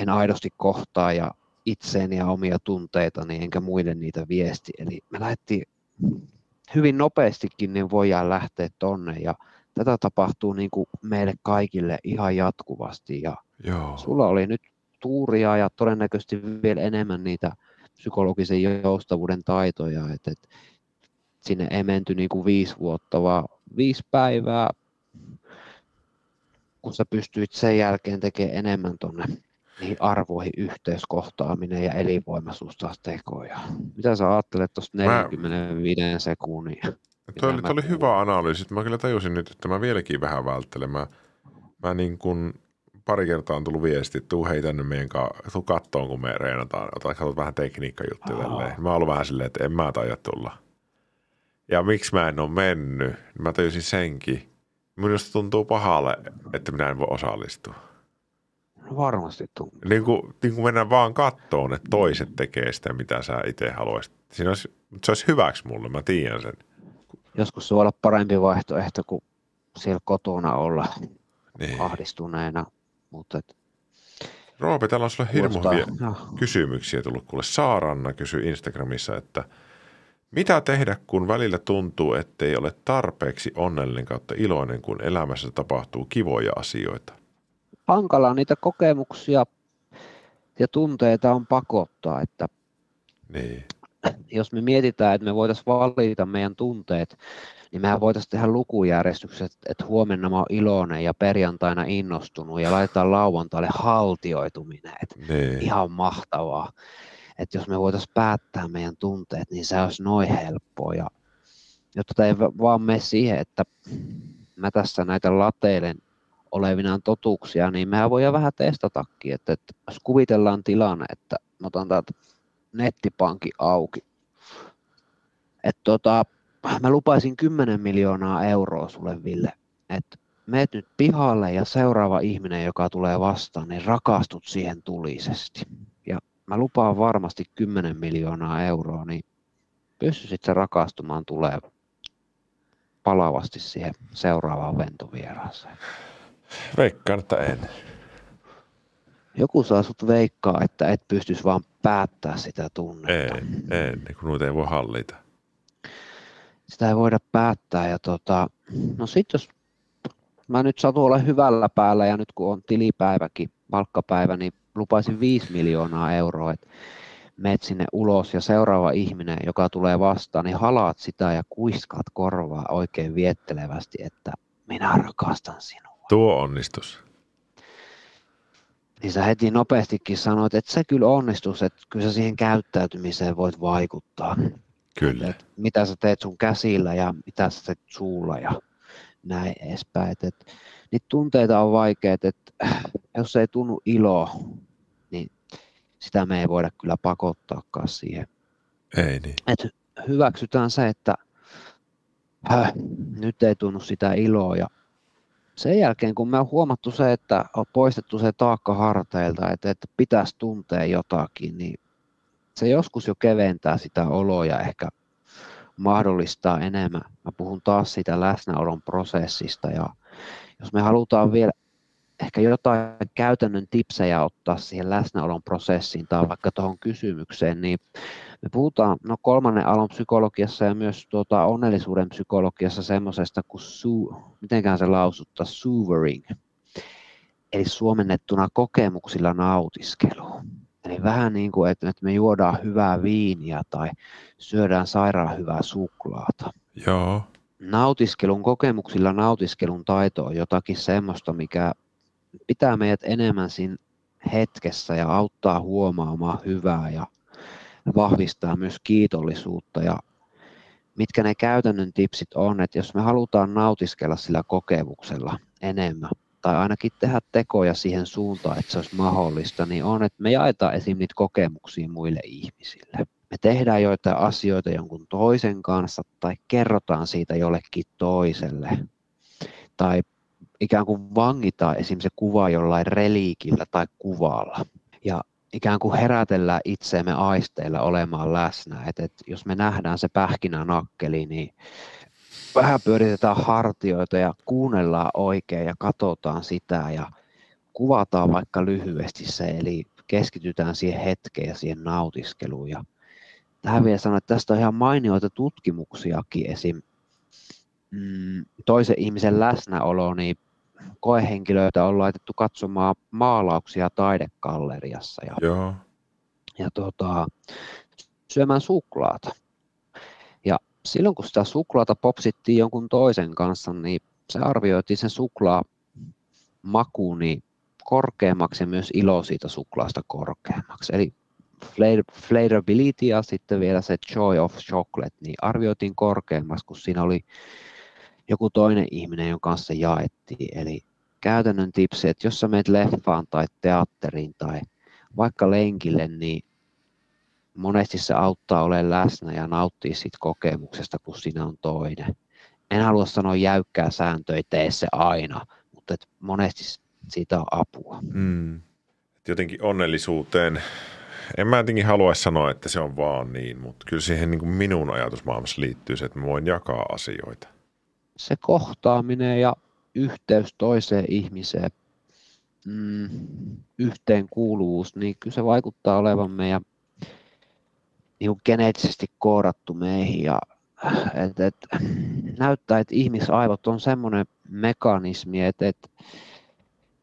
en aidosti kohtaa ja itseeni ja omia tunteitani enkä muiden niitä viesti. Eli me lähdettiin hyvin nopeastikin, niin voidaan lähteä tonne. Ja tätä tapahtuu niin kuin meille kaikille ihan jatkuvasti. Ja Joo. sulla oli nyt tuuria ja todennäköisesti vielä enemmän niitä psykologisen joustavuuden taitoja, että, että sinne ei menty niin kuin viisi vuotta, vaan viisi päivää, kun sä pystyit sen jälkeen tekemään enemmän tuonne niihin arvoihin yhteiskohtaaminen ja elinvoimaisuus taas tekoja. Mitä sä ajattelet tuosta 45 mä... sekunnin? Tuo oli, oli hyvä analyysi. Mä kyllä tajusin nyt, että mä vieläkin vähän välttelen. Mä, mä niin kuin pari kertaa on tullut viesti, että tuu hei tänne meidän kanssa, tuu kattoon, kun me reenataan, ota, katsot vähän tekniikkajuttuja tälleen. Mä oon ollut vähän silleen, että en mä taida tulla. Ja miksi mä en ole mennyt, mä tajusin senkin. Minusta tuntuu pahalle, että minä en voi osallistua. Varmasti tuntuu. Niin kuin, niin kuin mennään vaan kattoon, että toiset tekee sitä, mitä sä itse haluaisit. Siinä olisi, se olisi hyväksi mulle, mä tiedän sen. Joskus se voi olla parempi vaihtoehto kuin siellä kotona olla niin. ahdistuneena. Mutta et, Roope, täällä on sulle hirmu hyviä no. kysymyksiä tullut. Kuule Saaranna kysyi Instagramissa, että mitä tehdä, kun välillä tuntuu, ettei ole tarpeeksi onnellinen kautta iloinen, kun elämässä tapahtuu kivoja asioita? Hankala niitä kokemuksia ja tunteita on pakottaa, että niin. jos me mietitään, että me voitaisiin valita meidän tunteet, niin mehän voitaisiin tehdä lukujärjestykset, että huomenna mä oon iloinen ja perjantaina innostunut ja laitetaan lauantaille haltioituminen. Että niin. Ihan mahtavaa. Että jos me voitaisiin päättää meidän tunteet, niin se olisi noin helppoa. Ja, jotta ei vaan mene siihen, että mä tässä näitä lateilen olevinaan totuuksia, niin mehän voidaan vähän testatakin, että, että jos kuvitellaan tilanne, että mä otan täältä nettipankin auki, että tota, mä lupaisin 10 miljoonaa euroa sulle Ville, että meet nyt pihalle ja seuraava ihminen, joka tulee vastaan, niin rakastut siihen tulisesti. Ja mä lupaan varmasti 10 miljoonaa euroa, niin pystyisit sä rakastumaan tulee palavasti siihen seuraavaan ventovieraaseen. Veikkaan, että en. Joku saa sut veikkaa, että et pystyisi vaan päättää sitä tunnetta. En, en, kun noita ei voi hallita. Sitä ei voida päättää. Ja tota, no sit jos mä nyt satun olla hyvällä päällä ja nyt kun on tilipäiväkin, palkkapäivä, niin lupaisin 5 miljoonaa euroa, että meet sinne ulos ja seuraava ihminen, joka tulee vastaan, niin halaat sitä ja kuiskaat korvaa oikein viettelevästi, että minä rakastan sinua. Tuo onnistus. Niin sä heti nopeastikin sanoit, että se kyllä onnistus, että kyllä sä siihen käyttäytymiseen voit vaikuttaa. Kyllä. Että mitä sä teet sun käsillä ja mitä sä teet suulla ja näin edespäin. Että, niitä tunteita on vaikeat, että jos ei tunnu ilo, niin sitä me ei voida kyllä pakottaakaan siihen. Ei niin. Että hyväksytään se, että häh, nyt ei tunnu sitä iloa ja sen jälkeen, kun me on huomattu se, että on poistettu se taakka harteilta, että, että pitäisi tuntea jotakin, niin se joskus jo keventää sitä oloa ja ehkä mahdollistaa enemmän. Mä puhun taas siitä läsnäolon prosessista ja jos me halutaan vielä ehkä jotain käytännön tipsejä ottaa siihen läsnäolon prosessiin tai vaikka tuohon kysymykseen, niin me puhutaan no kolmannen alon psykologiassa ja myös tuota onnellisuuden psykologiassa semmoisesta kuin, su, mitenkään se lausuttaa, souvering, eli suomennettuna kokemuksilla nautiskelu. Eli vähän niin kuin, että me juodaan hyvää viiniä tai syödään sairaan hyvää suklaata. Joo. Nautiskelun kokemuksilla nautiskelun taito on jotakin semmoista, mikä pitää meidät enemmän siinä hetkessä ja auttaa huomaamaan hyvää ja vahvistaa myös kiitollisuutta ja mitkä ne käytännön tipsit on, että jos me halutaan nautiskella sillä kokemuksella enemmän tai ainakin tehdä tekoja siihen suuntaan, että se olisi mahdollista, niin on, että me jaetaan esim. niitä kokemuksia muille ihmisille. Me tehdään joitain asioita jonkun toisen kanssa tai kerrotaan siitä jollekin toiselle. Tai ikään kuin vangitaan esim. se kuva jollain reliikillä tai kuvalla. Ja ikään kuin herätellään itseemme aisteilla olemaan läsnä. Et, et jos me nähdään se pähkinänakkeli, niin vähän pyöritetään hartioita ja kuunnellaan oikein ja katsotaan sitä ja kuvataan vaikka lyhyesti se, eli keskitytään siihen hetkeen ja siihen nautiskeluun. Ja tähän vielä sanon, että tästä on ihan mainioita tutkimuksiakin esim. Mm, toisen ihmisen läsnäolo, niin koehenkilöitä on laitettu katsomaan maalauksia taidekalleriassa. Ja, Joo. ja tota, syömään suklaata. Ja silloin kun sitä suklaata popsittiin jonkun toisen kanssa, niin se arvioitiin sen suklaa maku niin korkeammaksi ja myös ilo siitä suklaasta korkeammaksi. Eli flavorability ja sitten vielä se joy of chocolate, niin arvioitiin korkeammaksi, kun siinä oli joku toinen ihminen, jonka kanssa jaettiin. Eli käytännön tipsi, että jos sä menet leffaan tai teatteriin tai vaikka lenkille, niin monesti se auttaa olemaan läsnä ja nauttia siitä kokemuksesta, kun siinä on toinen. En halua sanoa jäykkää sääntöä, tee se aina, mutta et monesti siitä on apua. Mm. Jotenkin onnellisuuteen, en mä jotenkin halua sanoa, että se on vaan niin, mutta kyllä siihen niin kuin minun ajatusmaailmassa liittyy se, että mä voin jakaa asioita. Se kohtaaminen ja yhteys toiseen ihmiseen, mm, yhteenkuuluvuus, niin kyllä se vaikuttaa olevan meidän niin kuin geneettisesti koodattu meihin ja et, et, näyttää, että ihmisaivot on semmoinen mekanismi, että, että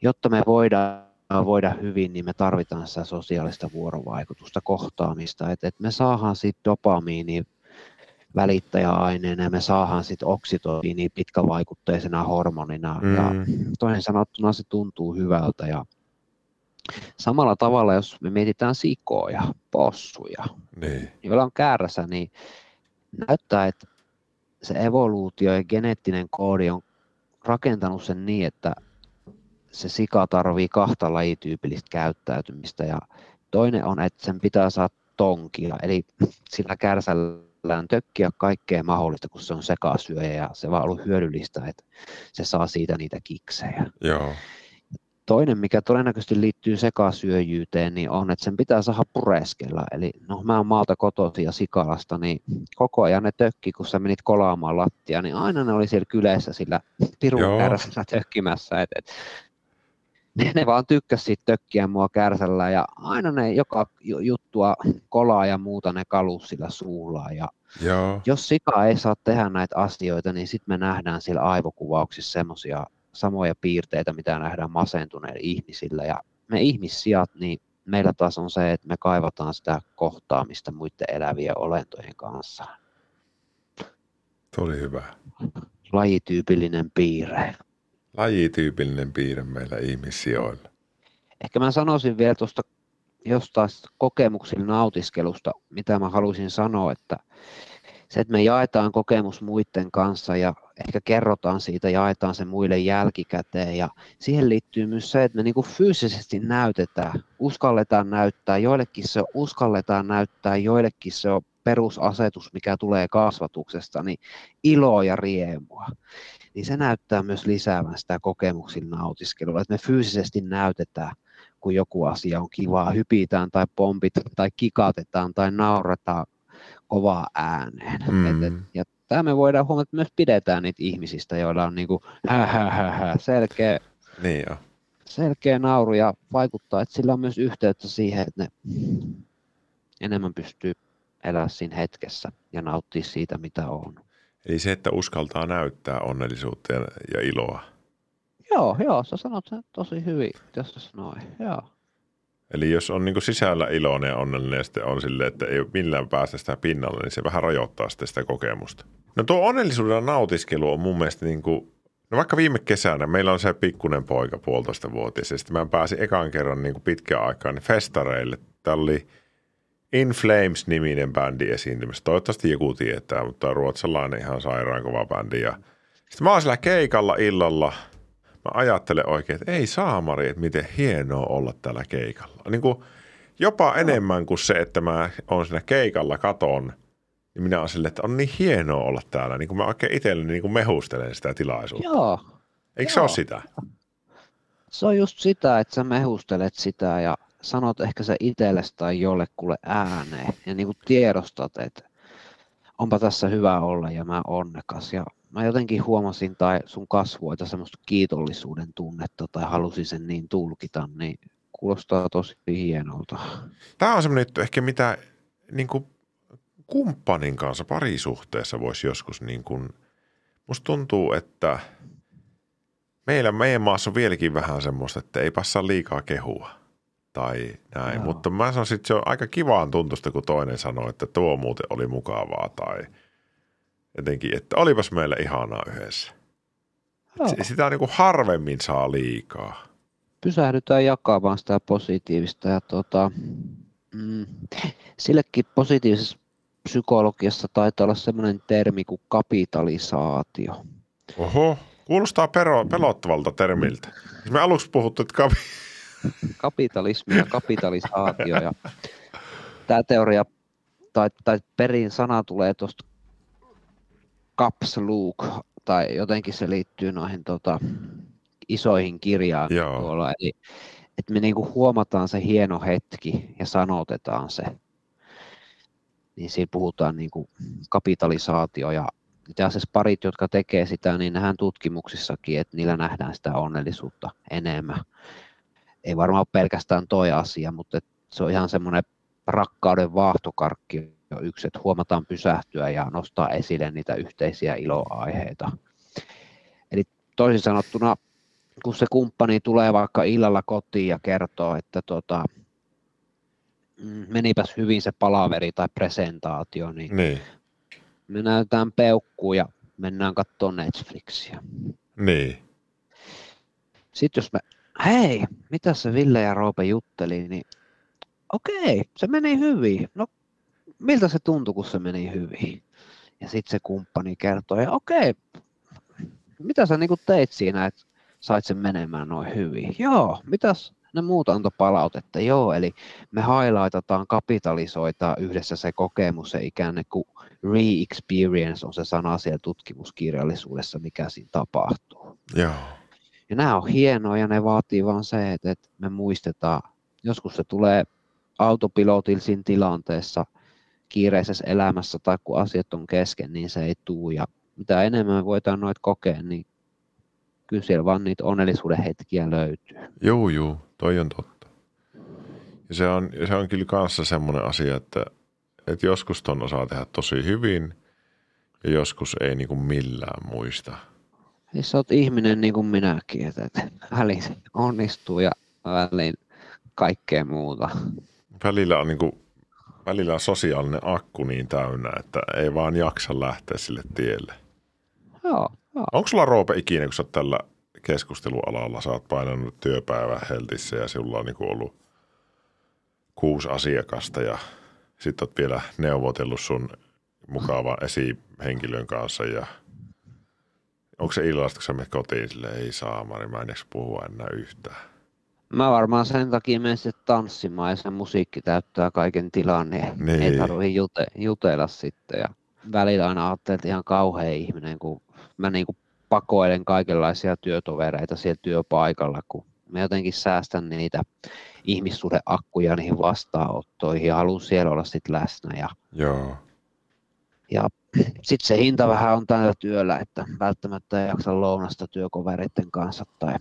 jotta me voidaan voida hyvin, niin me tarvitaan sitä sosiaalista vuorovaikutusta, kohtaamista, että, että me saadaan siitä dopamiini välittäjäaineena ja me saadaan sitten oksitoiini pitkävaikutteisena hormonina mm. ja toisin sanottuna se tuntuu hyvältä ja samalla tavalla, jos me mietitään sikoja, possuja, niin. joilla on käärässä, niin näyttää, että se evoluutio ja geneettinen koodi on rakentanut sen niin, että se sika tarvii kahta lajityypillistä käyttäytymistä ja toinen on, että sen pitää saada tonkia, eli sillä kärsällään tökkiä kaikkea mahdollista, kun se on sekasyöjä ja se vaan ollut hyödyllistä, että se saa siitä niitä kiksejä. Joo. Toinen, mikä todennäköisesti liittyy sekasyöjyyteen, niin on, että sen pitää saada pureskella. Eli no mä oon maalta kotoisin ja Sikalasta, niin koko ajan ne tökki, kun sä menit kolaamaan lattia, niin aina ne oli siellä kyleessä sillä pirun kärsällä tökkimässä. Et, et, ne, ne vaan tykkäs siitä tökkiä mua kärsällä ja aina ne joka juttua kolaa ja muuta ne kalus sillä suulla. Ja Joo. Jos sika ei saa tehdä näitä asioita, niin sitten me nähdään sillä aivokuvauksissa semmoisia samoja piirteitä, mitä nähdään masentuneilla ihmisillä. Ja me ihmissijat, niin meillä taas on se, että me kaivataan sitä kohtaamista muiden elävien olentojen kanssa. Tuli hyvä. Lajityypillinen piirre. Lajityypillinen piirre meillä ihmissijoilla. Ehkä mä sanoisin vielä tuosta jostain kokemuksilla nautiskelusta, mitä mä haluaisin sanoa, että se, että me jaetaan kokemus muiden kanssa ja ehkä kerrotaan siitä, jaetaan se muille jälkikäteen. Ja siihen liittyy myös se, että me niin fyysisesti näytetään, uskalletaan näyttää, joillekin se uskalletaan näyttää, joillekin se on perusasetus, mikä tulee kasvatuksesta, niin iloa ja riemua. Niin se näyttää myös lisäävän sitä kokemuksin nautiskelua, että me fyysisesti näytetään, kun joku asia on kivaa, hypitään tai pompit tai kikatetaan tai naurataan kovaa ääneen. Mm. Et, et, ja tämä me voidaan huomata, että myös pidetään niitä ihmisistä, joilla on niinku hä, hä, hä, hä, selkeä, niin jo. selkeä nauru ja vaikuttaa, että sillä on myös yhteyttä siihen, että ne enemmän pystyy elää siinä hetkessä ja nauttia siitä, mitä on. Eli se, että uskaltaa näyttää onnellisuutta ja, ja iloa. Joo, joo, sä sanot sen tosi hyvin, jos sä noin, joo. Eli jos on niin sisällä iloinen ja onnellinen ja sitten on silleen, että ei millään päästä sitä pinnalle, niin se vähän rajoittaa sitten sitä kokemusta. No tuo onnellisuuden nautiskelu on mun mielestä niin kuin, no vaikka viime kesänä meillä on se pikkunen poika puolitoista vuotias ja sitten mä pääsin ekan kerran niin pitkään aikaan niin festareille. Täällä oli In Flames-niminen bändi esiintymässä. Toivottavasti joku tietää, mutta ruotsalainen ihan sairaan kova bändi. Ja sitten mä oon siellä keikalla illalla – mä ajattelen oikein, että ei saamari, että miten hienoa olla täällä keikalla. Niin kuin jopa no. enemmän kuin se, että mä oon siinä keikalla katon, niin minä olen silleen, että on niin hienoa olla täällä. Niin kuin mä oikein itselleni niin kuin mehustelen sitä tilaisuutta. Joo. Eikö Joo. se ole sitä? Se on just sitä, että sä mehustelet sitä ja sanot ehkä se itsellesi tai jollekulle ääneen ja niin kuin tiedostat, että onpa tässä hyvä olla ja mä onnekas. Ja mä jotenkin huomasin tai sun kasvoita semmoista kiitollisuuden tunnetta tai halusin sen niin tulkita, niin kuulostaa tosi hienolta. Tämä on semmoinen juttu ehkä mitä niin kuin kumppanin kanssa parisuhteessa voisi joskus niin kuin, musta tuntuu, että meillä meidän maassa on vieläkin vähän semmoista, että ei passaa liikaa kehua. tai näin. Joo. Mutta mä sanoisin, että se on aika kivaan tuntusta, kun toinen sanoo, että tuo muuten oli mukavaa tai jotenkin, että olipas meillä ihanaa yhdessä. Joo. Sitä niin kuin harvemmin saa liikaa. pysähdytään jakamaan sitä positiivista ja tota, mm, sillekin positiivisessa psykologiassa taitaa olla sellainen termi kuin kapitalisaatio. Oho, kuulostaa pero, pelottavalta termiltä. Siis me aluksi puhuttu, että kapi... Kapitalismi ja kapitalisaatio ja tämä teoria tai, tai perin sana tulee tuosta caps look tai jotenkin se liittyy noihin tota, isoihin kirjaan Joo. tuolla. Eli että me niinku huomataan se hieno hetki ja sanotetaan se. Niin siinä puhutaan niinku kapitalisaatio ja itse asiassa parit, jotka tekee sitä, niin nähdään tutkimuksissakin, että niillä nähdään sitä onnellisuutta enemmän. Ei varmaan ole pelkästään toi asia, mutta se on ihan semmoinen rakkauden vaahtokarkki jo yksi, että huomataan pysähtyä ja nostaa esille niitä yhteisiä iloaiheita. Eli toisin sanottuna, kun se kumppani tulee vaikka illalla kotiin ja kertoo, että tota, mm, menipäs hyvin se palaveri tai presentaatio, niin Niin, me näytetään peukkuun ja mennään katsomaan Netflixiä. niin. Sitten jos me, hei, mitä se Ville ja Roope jutteli, niin okei, se meni hyvin. No, miltä se tuntui, kun se meni hyvin? Ja sitten se kumppani kertoo, ja okei, mitä sä niinku teit siinä, että sait sen menemään noin hyvin? Joo, mitäs ne muut antoi palautetta? Joo, eli me highlightataan, kapitalisoitaan yhdessä se kokemus, se ikään kuin re-experience on se sana siellä tutkimuskirjallisuudessa, mikä siinä tapahtuu. Joo. Ja nämä on hienoja ja ne vaatii vaan se, että, että me muistetaan. Joskus se tulee autopilotilla siinä tilanteessa, kiireisessä elämässä tai kun asiat on kesken, niin se ei tuu. Ja mitä enemmän voidaan noita kokea, niin kyllä siellä vaan niitä onnellisuuden hetkiä löytyy. Juu, juu, toi on totta. Ja se on, ja se on kyllä kanssa semmoinen asia, että, että joskus ton osaa tehdä tosi hyvin ja joskus ei niin kuin millään muista. Ja sä oot ihminen niin kuin minäkin, että, että väliin onnistuu ja väliin kaikkea muuta. Välillä on, niin kuin, välillä on sosiaalinen akku niin täynnä, että ei vaan jaksa lähteä sille tielle. Joo, joo. Onko sulla Roope ikinä, kun sä oot tällä keskustelualalla, sä oot painanut työpäivän heltissä ja sulla on niin kuin ollut kuusi asiakasta ja sitten oot vielä neuvotellut sun mukavan esihenkilön kanssa ja onko se illasta, kun sä menet kotiin sille ei saa, Mari, mä en puhua enää yhtään. Mä varmaan sen takia menen sitten tanssimaan ja se musiikki täyttää kaiken tilan, niin, Niin. ei tarvitse jute, jutella sitten. Ja välillä aina ajattelen, että ihan kauhea ihminen, kun mä niin kuin pakoilen kaikenlaisia työtovereita siellä työpaikalla, kun mä jotenkin säästän niitä ihmissuhdeakkuja niihin vastaanottoihin ja haluan siellä olla sitten läsnä. Ja, Joo. ja sitten se hinta vähän on tällä työllä, että välttämättä ei jaksa lounasta työkovereiden kanssa tai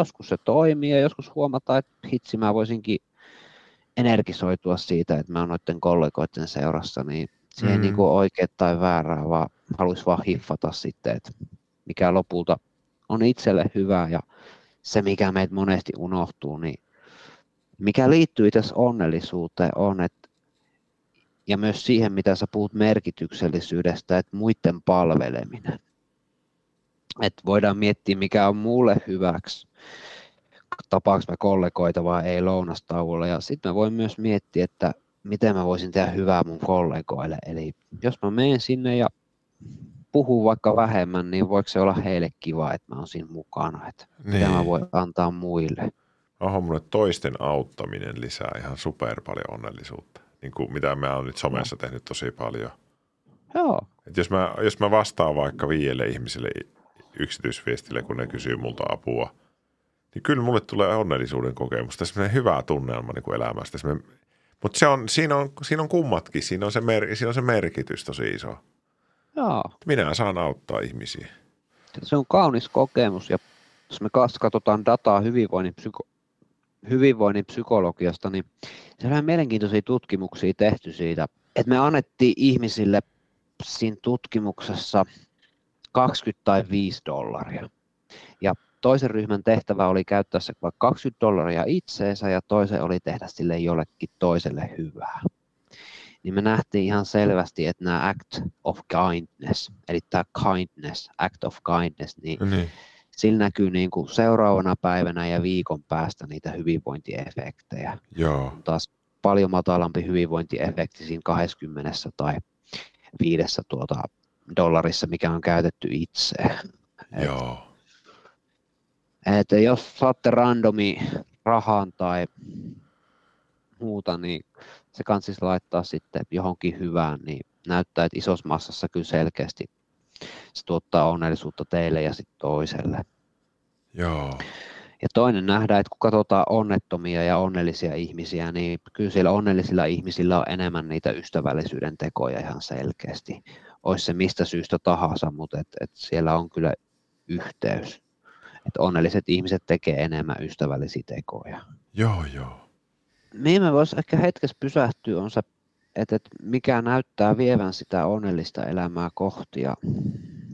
joskus se toimii ja joskus huomataan, että hitsi mä voisinkin energisoitua siitä, että mä oon noiden kollegoiden seurassa, niin se ei Mm. niin kuin oikein tai väärää, vaan haluaisi vaan hiffata sitten, että mikä lopulta on itselle hyvä ja se, mikä meitä monesti unohtuu, niin mikä liittyy tässä onnellisuuteen on, että ja myös siihen, mitä sä puhut merkityksellisyydestä, että muiden palveleminen. Että voidaan miettiä, mikä on mulle hyväksi, tapaaks mä kollegoita vai ei lounastauolla. Ja sitten mä voin myös miettiä, että miten mä voisin tehdä hyvää mun kollegoille. Eli jos mä menen sinne ja puhun vaikka vähemmän, niin voiko se olla heille kiva, että mä oon siinä mukana, että mitä mä Niin. voin antaa muille. Onhan mulle toisten auttaminen lisää ihan super paljon onnellisuutta. Niin kuin mitä mä oon nyt somessa tehnyt tosi paljon. Joo, Et jos, mä, jos mä vastaan vaikka viidelle ihmiselle yksityisviestille, kun ne kysyy multa apua, niin kyllä mulle tulee onnellisuuden kokemus. Tässä semmoinen hyvä tunnelma niin kuin elämästä. Mutta se on, siinä, on, siinä on kummatkin. Siinä on, se mer, siinä on se merkitys tosi iso. joo. Minä saan auttaa ihmisiä. Se on kaunis kokemus ja jos me katsotaan dataa hyvinvoinnin, psyko- hyvinvoinnin psykologiasta, niin siellä on mielenkiintoisia tutkimuksia tehty siitä, että me annettiin ihmisille siinä tutkimuksessa 20 tai 5 dollaria. Ja toisen ryhmän tehtävä oli käyttää se vaikka 20 dollaria itseensä ja toisen oli tehdä sille jollekin toiselle hyvää. Niin me nähtiin ihan selvästi, että nämä act of kindness, eli tämä kindness, act of kindness, niin, niin. sillä näkyy niin kuin seuraavana päivänä ja viikon päästä niitä hyvinvointiefektejä. Joo. Taas paljon matalampi hyvinvointiefekti siinä 20 tai viidessä tuota dollarissa, mikä on käytetty itse. Joo. Et, et jos saatte randomi rahan tai muuta, niin se kansis laittaa sitten johonkin hyvään, niin näyttää, että isossa massassa kyllä selkeästi se tuottaa onnellisuutta teille ja sitten toiselle. Joo. Ja toinen nähdään, että kun katsotaan onnettomia ja onnellisia ihmisiä, niin kyllä siellä onnellisilla ihmisillä on enemmän niitä ystävällisyyden tekoja ihan selkeästi. Olisi se mistä syystä tahansa, mutta et, et siellä on kyllä yhteys. Että onnelliset ihmiset tekee enemmän ystävällisiä tekoja. Joo, joo. Mihin me voisi ehkä hetkessä pysähtyä on se, että, että mikä näyttää vievän sitä onnellista elämää kohti. Ja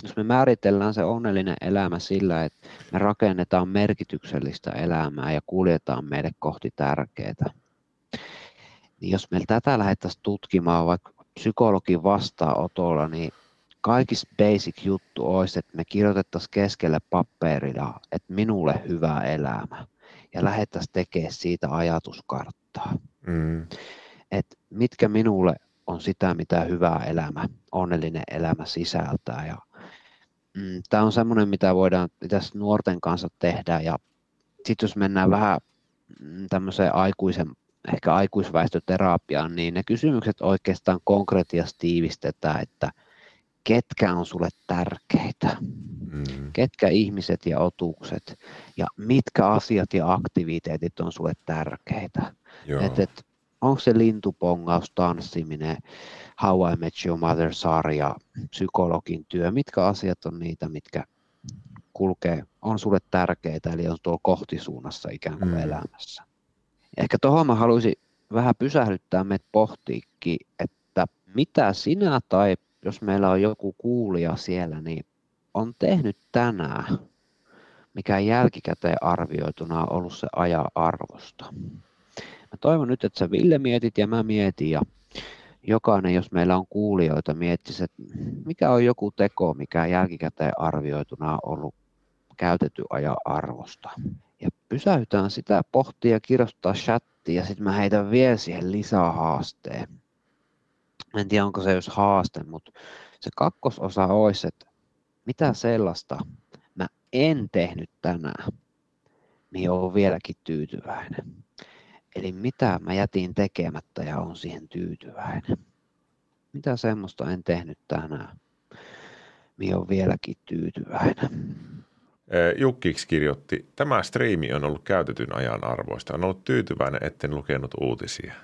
jos me määritellään se onnellinen elämä sillä, että me rakennetaan merkityksellistä elämää ja kuljetaan meille kohti tärkeää, niin jos meillä tätä lähdettäisiin tutkimaan vaikka psykologin vastaanotolla, niin kaikista basic juttu olisi, että me kirjoitettaisiin keskelle paperilla, että minulle hyvä elämä ja lähdettäisiin tekemään siitä ajatuskarttaa. Mm. Että mitkä minulle on sitä, mitä hyvä elämä, onnellinen elämä sisältää. Ja, mm, Tämä on semmoinen, mitä voidaan tässä nuorten kanssa tehdä. Ja sitten jos mennään vähän mm, tämmöiseen aikuisen, ehkä aikuisväestöterapiaan, niin ne kysymykset oikeastaan konkretiasti tiivistetään, että ketkä on sulle tärkeitä, Mm. ketkä ihmiset ja otukset ja mitkä asiat ja aktiviteetit on sulle tärkeitä. Joo. Et, et, onko se lintupongaus, tanssiminen, How I Met Your Mother-sarja, psykologin työ, mitkä asiat on niitä, mitkä kulkee, on sulle tärkeitä, eli on tuolla kohtisuunnassa ikään kuin Mm. elämässä. Ehkä tuohon mä haluaisin vähän pysähdyttää meitä pohtiikin, että mitä sinä tai jos meillä on joku kuulija siellä, niin on tehnyt tänään, mikä jälkikäteen arvioituna on ollut se ajan arvosta. Mä toivon nyt, että sä Ville mietit ja mä mietin ja jokainen, jos meillä on kuulijoita, miettisi, että mikä on joku teko, mikä jälkikäteen arvioituna on ollut käytetty ajan arvosta. Ja pysäytään sitä pohtia ja kirjoittaa chattiin ja sitten mä heitän vielä siihen lisää haasteen. En tiedä, onko se jos haaste, mutta se kakkososa olisi, että mitä sellaista mä en tehnyt tänään, mihin olen vieläkin tyytyväinen. Eli mitä mä jätin tekemättä ja on siihen tyytyväinen. Mitä semmoista en tehnyt tänään, mihin on vieläkin tyytyväinen. Jukkiksi kirjoitti, tämä striimi on ollut käytetyn ajan arvoista. On ollut tyytyväinen, etten lukenut uutisia.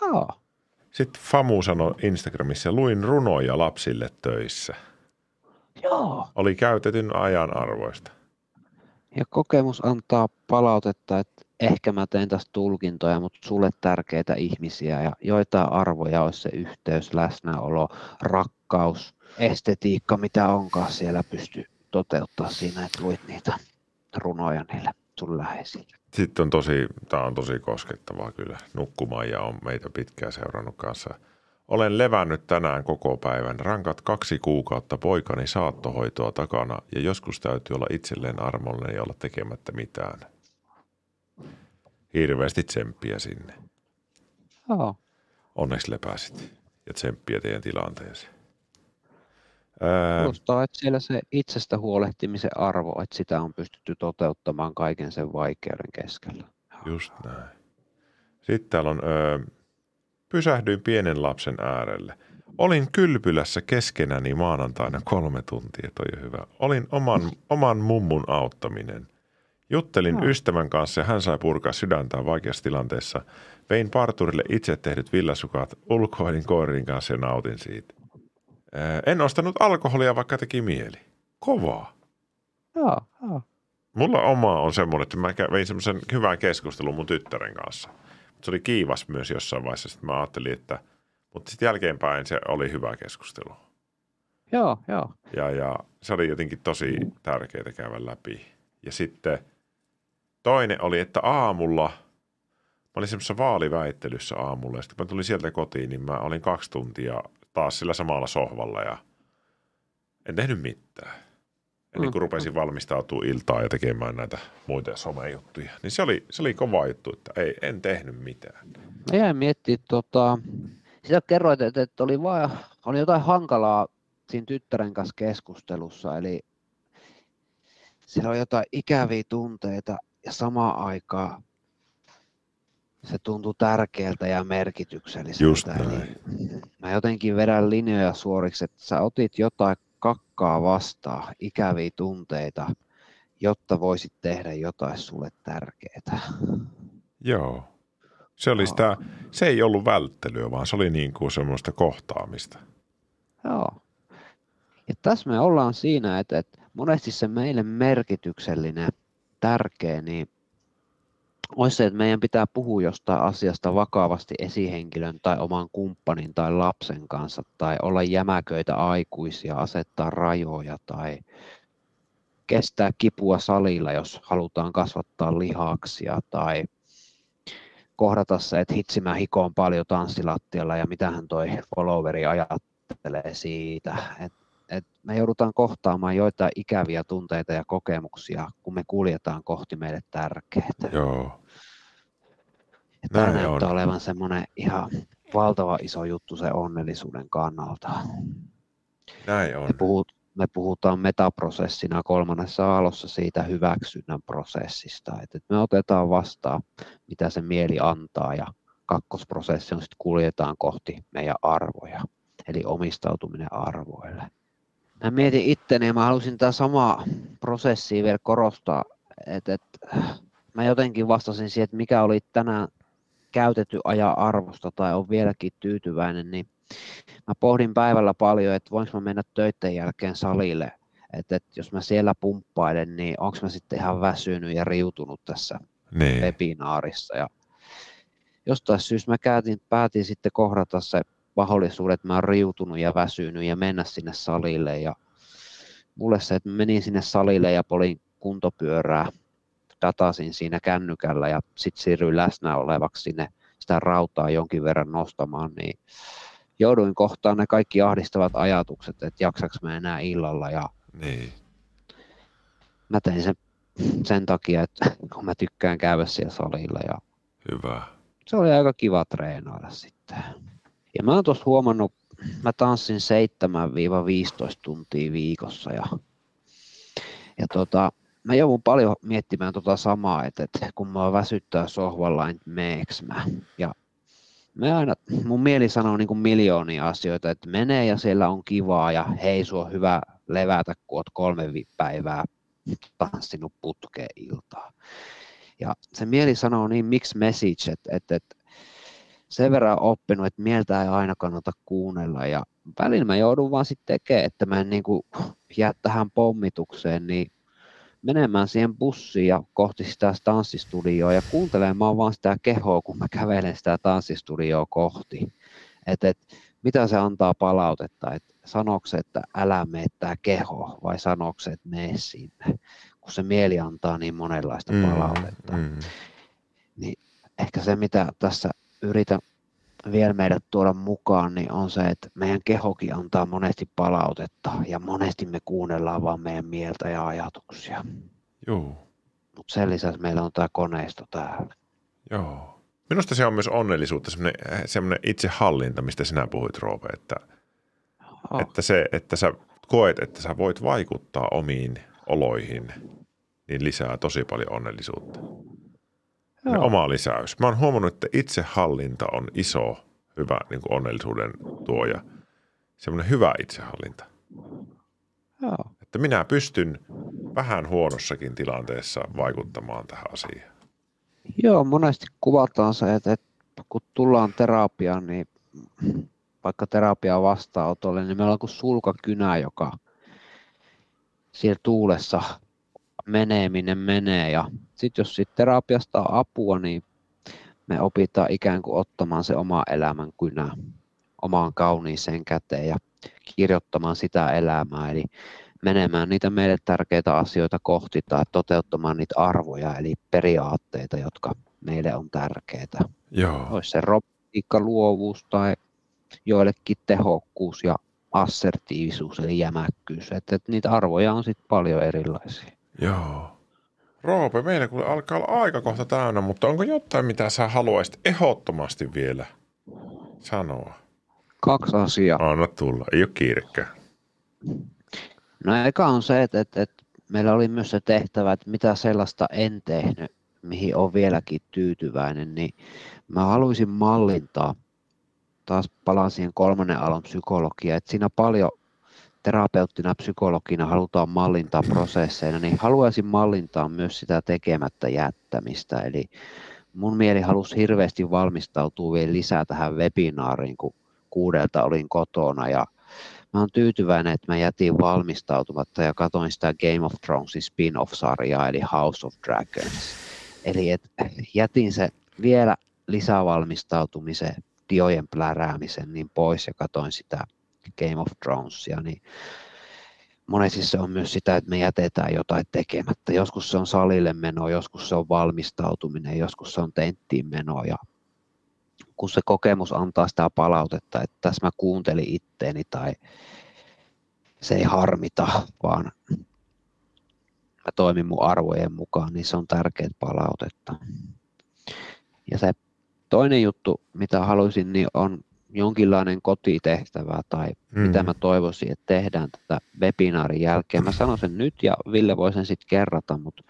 Joo, Sitten Famu sanoi Instagramissa, luin runoja lapsille töissä. joo. Oli käytetyn ajan arvoista. Ja kokemus antaa palautetta, että ehkä mä teen tästä tulkintoja, mutta sulle tärkeitä ihmisiä ja joitain arvoja olisi se yhteys, läsnäolo, rakkaus, estetiikka, mitä onkaan siellä pysty toteuttaa siinä, että luit niitä runoja niille sun läheisille. Sitten on tosi, tämä on tosi koskettavaa kyllä. Nukkumaan ja on meitä pitkään seurannut kanssa. Olen levännyt tänään koko päivän. Rankat kaksi kuukautta poikani saattohoitoa takana ja joskus täytyy olla itselleen armollinen ja olla tekemättä mitään. Hirveästi tsemppiä sinne. Joo, Onneksi lepäsit ja tsemppiä teidän tilanteeseen. Kuulostaa, että siellä se itsestä huolehtimisen arvo, että sitä on pystytty toteuttamaan kaiken sen vaikeuden keskellä. Just näin. Sitten täällä on, öö, pysähdyin pienen lapsen äärelle. Olin kylpylässä keskenäni maanantaina kolme tuntia, toi on hyvä. Olin oman, oman mummun auttaminen. Juttelin Joo. ystävän kanssa ja hän sai purkaa sydäntään vaikeassa tilanteessa. Vein parturille itse tehdyt villasukat, ulkoilin koirin kanssa ja nautin siitä. En ostanut alkoholia, vaikka teki mieli. Kovaa. Joo, joo. Mulla oma on semmoinen, että mä vein semmoisen hyvän keskustelun mun tyttären kanssa. Se oli kiivas myös jossain vaiheessa. Sitten mä ajattelin, että... Mutta sitten jälkeenpäin se oli hyvä keskustelu. Joo, joo. Ja, ja se oli jotenkin tosi tärkeää käydä läpi. Ja sitten toinen oli, että aamulla, mä olin semmoisessa vaaliväittelyssä aamulla, ja sitten kun mä tulin sieltä kotiin, niin mä olin kaksi tuntia taas sillä samalla sohvalla ja en tehnyt mitään. Ennen kuin rupesin valmistautua iltaa ja tekemään näitä muita somejuttuja. Niin se oli, se oli kova juttu, että ei, en tehnyt mitään. Mä jäin miettimään, tota, sitä kerroit, että, että oli, vaan, oli jotain hankalaa siinä tyttären kanssa keskustelussa, eli siellä on jotain ikäviä tunteita ja samaan aikaan se tuntuu tärkeältä ja merkitykselliseltä. Just näin. Eli mä jotenkin vedän linjoja suoriksi, että sä otit jotain kakkaa vastaan, ikäviä tunteita, jotta voisit tehdä jotain sulle tärkeää. Joo. Se, oli sitä, se ei ollut välttelyä, vaan se oli niin kuin semmoista kohtaamista. Joo. Ja tässä me ollaan siinä, että, että monesti se meille merkityksellinen, tärkeä, niin olisi se, että meidän pitää puhua jostain asiasta vakavasti esihenkilön tai oman kumppanin tai lapsen kanssa tai olla jämäköitä aikuisia, asettaa rajoja tai kestää kipua salilla, jos halutaan kasvattaa lihaksia tai kohdata se, että hitsi mä hikoon paljon tanssilattialla ja mitähän toi followeri ajattelee siitä. Et, et me joudutaan kohtaamaan joitain ikäviä tunteita ja kokemuksia, kun me kuljetaan kohti meille tärkeää. Joo. Ja tämä Näin näyttää on. olevan semmoinen ihan valtava iso juttu se onnellisuuden kannalta. Näin on. Me, puhut, me puhutaan metaprosessina kolmannessa aallossa siitä hyväksynnän prosessista, että me otetaan vastaan, mitä se mieli antaa ja kakkosprosessi on sitten kuljetaan kohti meidän arvoja, eli omistautuminen arvoille. Mä mietin itteni ja mä halusin tämä sama prosessi vielä korostaa, että, että mä jotenkin vastasin siihen, että mikä oli tänään käytetty ajan arvosta tai on vieläkin tyytyväinen, niin mä pohdin päivällä paljon, että voinko mä mennä töiden jälkeen salille, että, että jos mä siellä pumppailen, niin onko mä sitten ihan väsynyt ja riutunut tässä niin. webinaarissa. Ja jostain syystä mä käytin, päätin sitten kohdata se mahdollisuudet, mä oon riutunut ja väsynyt ja mennä sinne salille. Ja mulle se, että menin sinne salille ja polin kuntopyörää datasin siinä kännykällä ja sitten siirryin läsnä olevaksi sinne sitä rautaa jonkin verran nostamaan, niin jouduin kohtaan ne kaikki ahdistavat ajatukset, että jaksaks mä enää illalla ja niin. mä tein sen sen takia, että kun mä tykkään käydä siellä salilla ja Hyvä. se oli aika kiva treenailla sitten. Ja mä oon tuossa huomannut, mä tanssin 7-15 tuntia viikossa ja, ja tota, mä joudun paljon miettimään tota samaa, että, että kun mä väsyttää sohvalla, niin meeks mä. Ja mä aina, mun mieli sanoo niin miljoonia asioita, että menee ja siellä on kivaa ja hei, sua on hyvä levätä, kun oot kolme päivää tanssinut putkeen iltaa. Ja se mieli sanoo niin miksi message, että, että, että sen verran oppinut, että mieltä ei aina kannata kuunnella ja välillä mä joudun vaan sitten tekemään, että mä en niin kuin jää tähän pommitukseen, niin menemään siihen bussiin ja kohti sitä tanssistudioa ja kuuntelemaan vaan sitä kehoa, kun mä kävelen sitä tanssistudioa kohti. Et, et, mitä se antaa palautetta, että sanooko se, että älä mene tämä keho vai sanooko se, että mene sinne, kun se mieli antaa niin monenlaista mm, palautetta. Mm, mm. Niin ehkä se, mitä tässä yritän vielä meidät tuoda mukaan, niin on se, että meidän kehokin antaa monesti palautetta ja monesti me kuunnellaan vaan meidän mieltä ja ajatuksia. Joo. Mutta sen lisäksi meillä on tämä koneisto täällä. Joo. Minusta se on myös onnellisuutta, semmoinen, semmoinen itsehallinta, mistä sinä puhuit, Roope, että, oh. että se, että sä koet, että sä voit vaikuttaa omiin oloihin, niin lisää tosi paljon onnellisuutta. Joo. Oma lisäys. Mä oon huomannut, että itsehallinta on iso, hyvä niin kuin onnellisuuden tuoja. Semmoinen hyvä itsehallinta. Joo. Että minä pystyn vähän huonossakin tilanteessa vaikuttamaan tähän asiaan. Joo, monesti kuvataan se, että, että kun tullaan terapiaan, niin vaikka terapia vastaanotolle, niin meillä on kuin sulkakynä, joka siellä tuulessa menee minne menee. Ja sitten jos siitä terapiasta on apua, niin me opitaan ikään kuin ottamaan se oma elämän kynä omaan kauniiseen käteen ja kirjoittamaan sitä elämää. Eli menemään niitä meille tärkeitä asioita kohti tai toteuttamaan niitä arvoja, eli periaatteita, jotka meille on tärkeitä. Joo. Olisi se robotiikka, luovuus tai joillekin tehokkuus ja assertiivisuus eli jämäkkyys. Että, että niitä arvoja on sitten paljon erilaisia. Joo. Roope, meillä kuule alkaa olla aika kohta täynnä, mutta onko jotain, mitä sä haluaisit ehdottomasti vielä sanoa? Kaksi asiaa. Anna tulla, ei ole kiirekään. No eka on se, että, että, että meillä oli myös se tehtävä, että mitä sellaista en tehnyt, mihin on vieläkin tyytyväinen, niin mä haluaisin mallintaa, taas palaan siihen kolmannen alon psykologiaan, että siinä paljon terapeuttina, psykologina halutaan mallintaa prosesseina, niin haluaisin mallintaa myös sitä tekemättä jättämistä. Eli mun mieli halusi hirveästi valmistautua vielä lisää tähän webinaariin, kun kuudelta olin kotona ja mä oon tyytyväinen, että mä jätin valmistautumatta ja katoin sitä Game of Thronesin spin-off-sarjaa, eli House of Dragons. Eli et jätin se vielä lisävalmistautumisen, diojen pläräämisen niin pois ja katoin sitä Game of Thronesia, niin monesti se on myös sitä, että me jätetään jotain tekemättä. Joskus se on salille meno, joskus se on valmistautuminen, joskus se on tenttiin meno ja kun se kokemus antaa sitä palautetta, että tässä mä kuuntelin itteeni tai se ei harmita, vaan mä toimin mun arvojen mukaan, niin se on tärkeät palautetta. Ja se toinen juttu, mitä haluaisin, niin on jonkinlainen kotitehtävä tai mm. mitä mä toivoisin, että tehdään tätä webinaarin jälkeen. Mä sanon sen nyt ja Ville voi sen sitten kerrata, mutta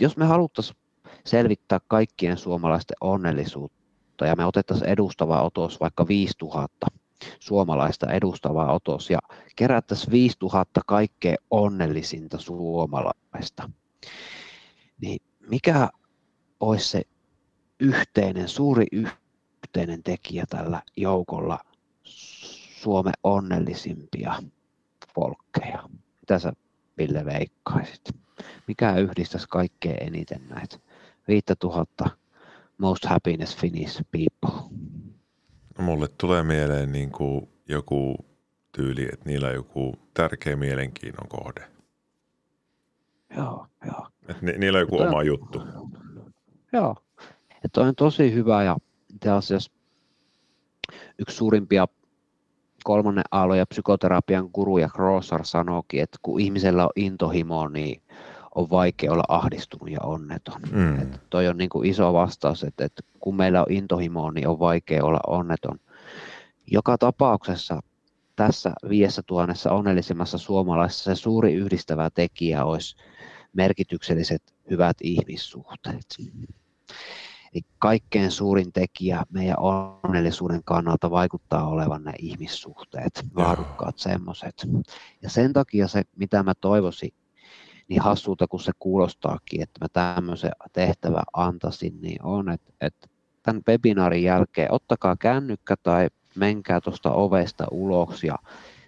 jos me haluttaisiin selvittää kaikkien suomalaisten onnellisuutta ja me otettaisiin edustava otos vaikka 5000 suomalaista edustavaa otos ja kerättäisiin 5000 kaikkein onnellisinta suomalaista, niin mikä olisi se yhteinen, suuri yhteinen tekijä tällä joukolla Suomen onnellisimpia folkkeja? Mitä sä Ville veikkaisit? Mikä yhdistäisi kaikkein eniten näitä 5000 most happiness Finnish people? No mulle tulee mieleen niin kuin joku tyyli, että niillä on joku tärkeä mielenkiinnon kohde. Joo, joo. Että ni, niillä on joku Toi- oma juttu. Joo. Ja toi on tosi hyvä ja itse asiassa yksi suurimpia kolmannen aallon ja psykoterapian guruja Grossar sanookin, että kun ihmisellä on intohimo, niin on vaikea olla ahdistunut ja onneton. Mm. Että toi on niin kuin iso vastaus, että, että kun meillä on intohimo, niin on vaikea olla onneton. Joka tapauksessa tässä viidessä tuhannessa onnellisimmassa suomalaisessa se suuri yhdistävä tekijä olisi merkitykselliset hyvät ihmissuhteet. Eli kaikkein suurin tekijä meidän onnellisuuden kannalta vaikuttaa olevan ne ihmissuhteet, laadukkaat semmoiset. Ja sen takia se, mitä mä toivoisin, niin hassulta kuin se kuulostaakin, että mä tämmöisen tehtävän antaisin, niin on, että, että tämän webinaarin jälkeen ottakaa kännykkä tai menkää tuosta ovesta ulos ja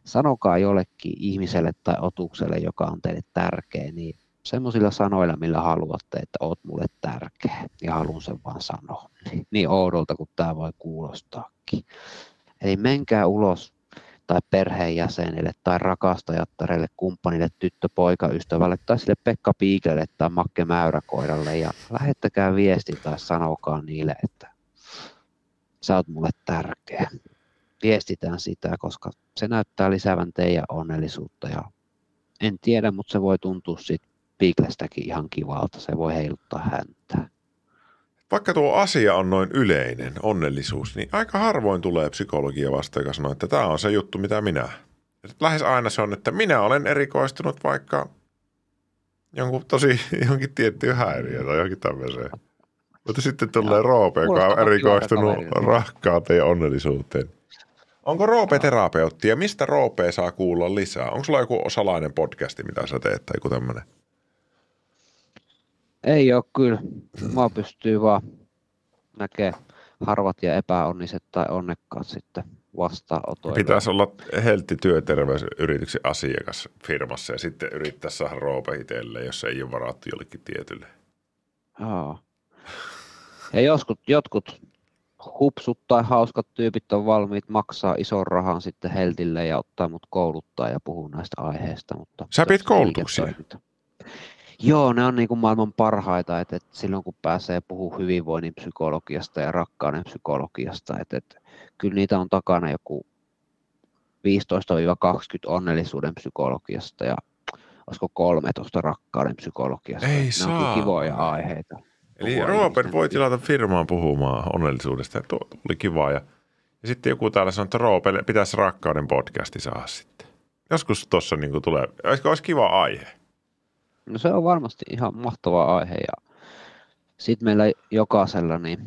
sanokaa jollekin ihmiselle tai otukselle, joka on teille tärkeä, niin semmoisilla sanoilla, millä haluatte, että oot mulle tärkeä ja haluan sen vaan sanoa. Niin, niin oudolta kuin tämä voi kuulostaakin. Eli menkää ulos tai perheenjäsenille tai rakastajattareille, kumppanille, tyttö, poika, ystävälle tai sille Pekka Piiklelle tai Makke Mäyräkoiralle ja lähettäkää viesti tai sanokaa niille, että sä oot mulle tärkeä. Viestitään sitä, koska se näyttää lisäävän teidän onnellisuutta ja en tiedä, mutta se voi tuntua siitä Piiklestäkin ihan kivalta. Se voi heiluttaa häntä. Vaikka tuo asia on noin yleinen, onnellisuus, niin aika harvoin tulee psykologia vasta, joka sanoo, että tämä on se juttu, mitä minä. Lähes aina se on, että minä olen erikoistunut vaikka jonkun tosi johonkin tiettyyn häiriöön tai johonkin tämmöiseen. Mutta sitten tulee Joo. Roope, joka on erikoistunut rakkauteen ja onnellisuuteen. Onko Roope terapeutti ja mistä Roope saa kuulla lisää? Onko sulla joku salainen podcasti, mitä sä teet tai joku tämmöinen? Ei ole kyllä. Mua pystyy vaan näkee harvat ja epäonniset tai onnekkaat sitten vastaanotoilla. Pitäisi olla heltti työterveysyrityksen asiakas firmassa ja sitten yrittää saada Roope itselleen, jos ei ole varattu jollekin tietylle. Joo. Ja joskus, jotkut hupsut tai hauskat tyypit on valmiit maksaa ison rahan sitten Heltille ja ottaa mut kouluttaa ja puhua näistä aiheista. Mutta Sä pidät koulutuksia? Joo, ne on niin kuin maailman parhaita, että, että silloin kun pääsee puhumaan hyvinvoinnin psykologiasta ja rakkauden psykologiasta, että, että kyllä niitä on takana joku 15-20 onnellisuuden psykologiasta ja olisiko 13 rakkauden psykologiasta. Ei ne saa. on kivoja aiheita. Eli Robert voi tilata firmaan puhumaan onnellisuudesta. Ja tuo oli kiva. Ja, ja sitten joku täällä sanoi, että Roope pitäisi rakkauden podcasti saada sitten. Joskus tuossa niin tulee, olisi kiva aihe? No se on varmasti ihan mahtava aihe ja sitten meillä jokaisella niin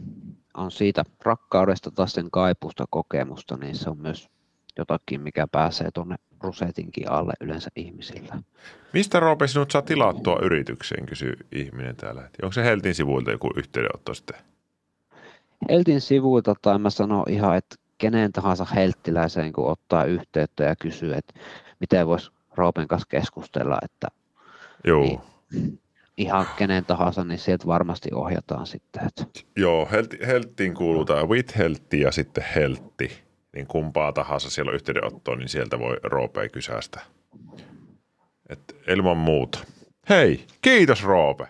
on siitä rakkaudesta tai sen kaipusta kokemusta, niin se on myös jotakin, mikä pääsee tuonne rusetinkin alle yleensä ihmisillä. Mistä Roope sinut saa tilattua yritykseen, kysyy ihminen täällä. Onko se Heltin sivuilta joku yhteydenotto sitten? Heltin sivuilta tai mä sanon ihan, että kenen tahansa helttiläiseen, kun ottaa yhteyttä ja kysyy, että miten voisi Roopen kanssa keskustella, että Joo. Niin. ihan kenen tahansa, niin sieltä varmasti ohjataan sitten. Että Joo, Helti, Helttiin kuuluu tämä with Heltti ja sitten Heltti. Niin kumpaa tahansa siellä on yhteydenottoa, niin sieltä voi Roopea kysästä. Et ilman muuta. Hei, kiitos Roope.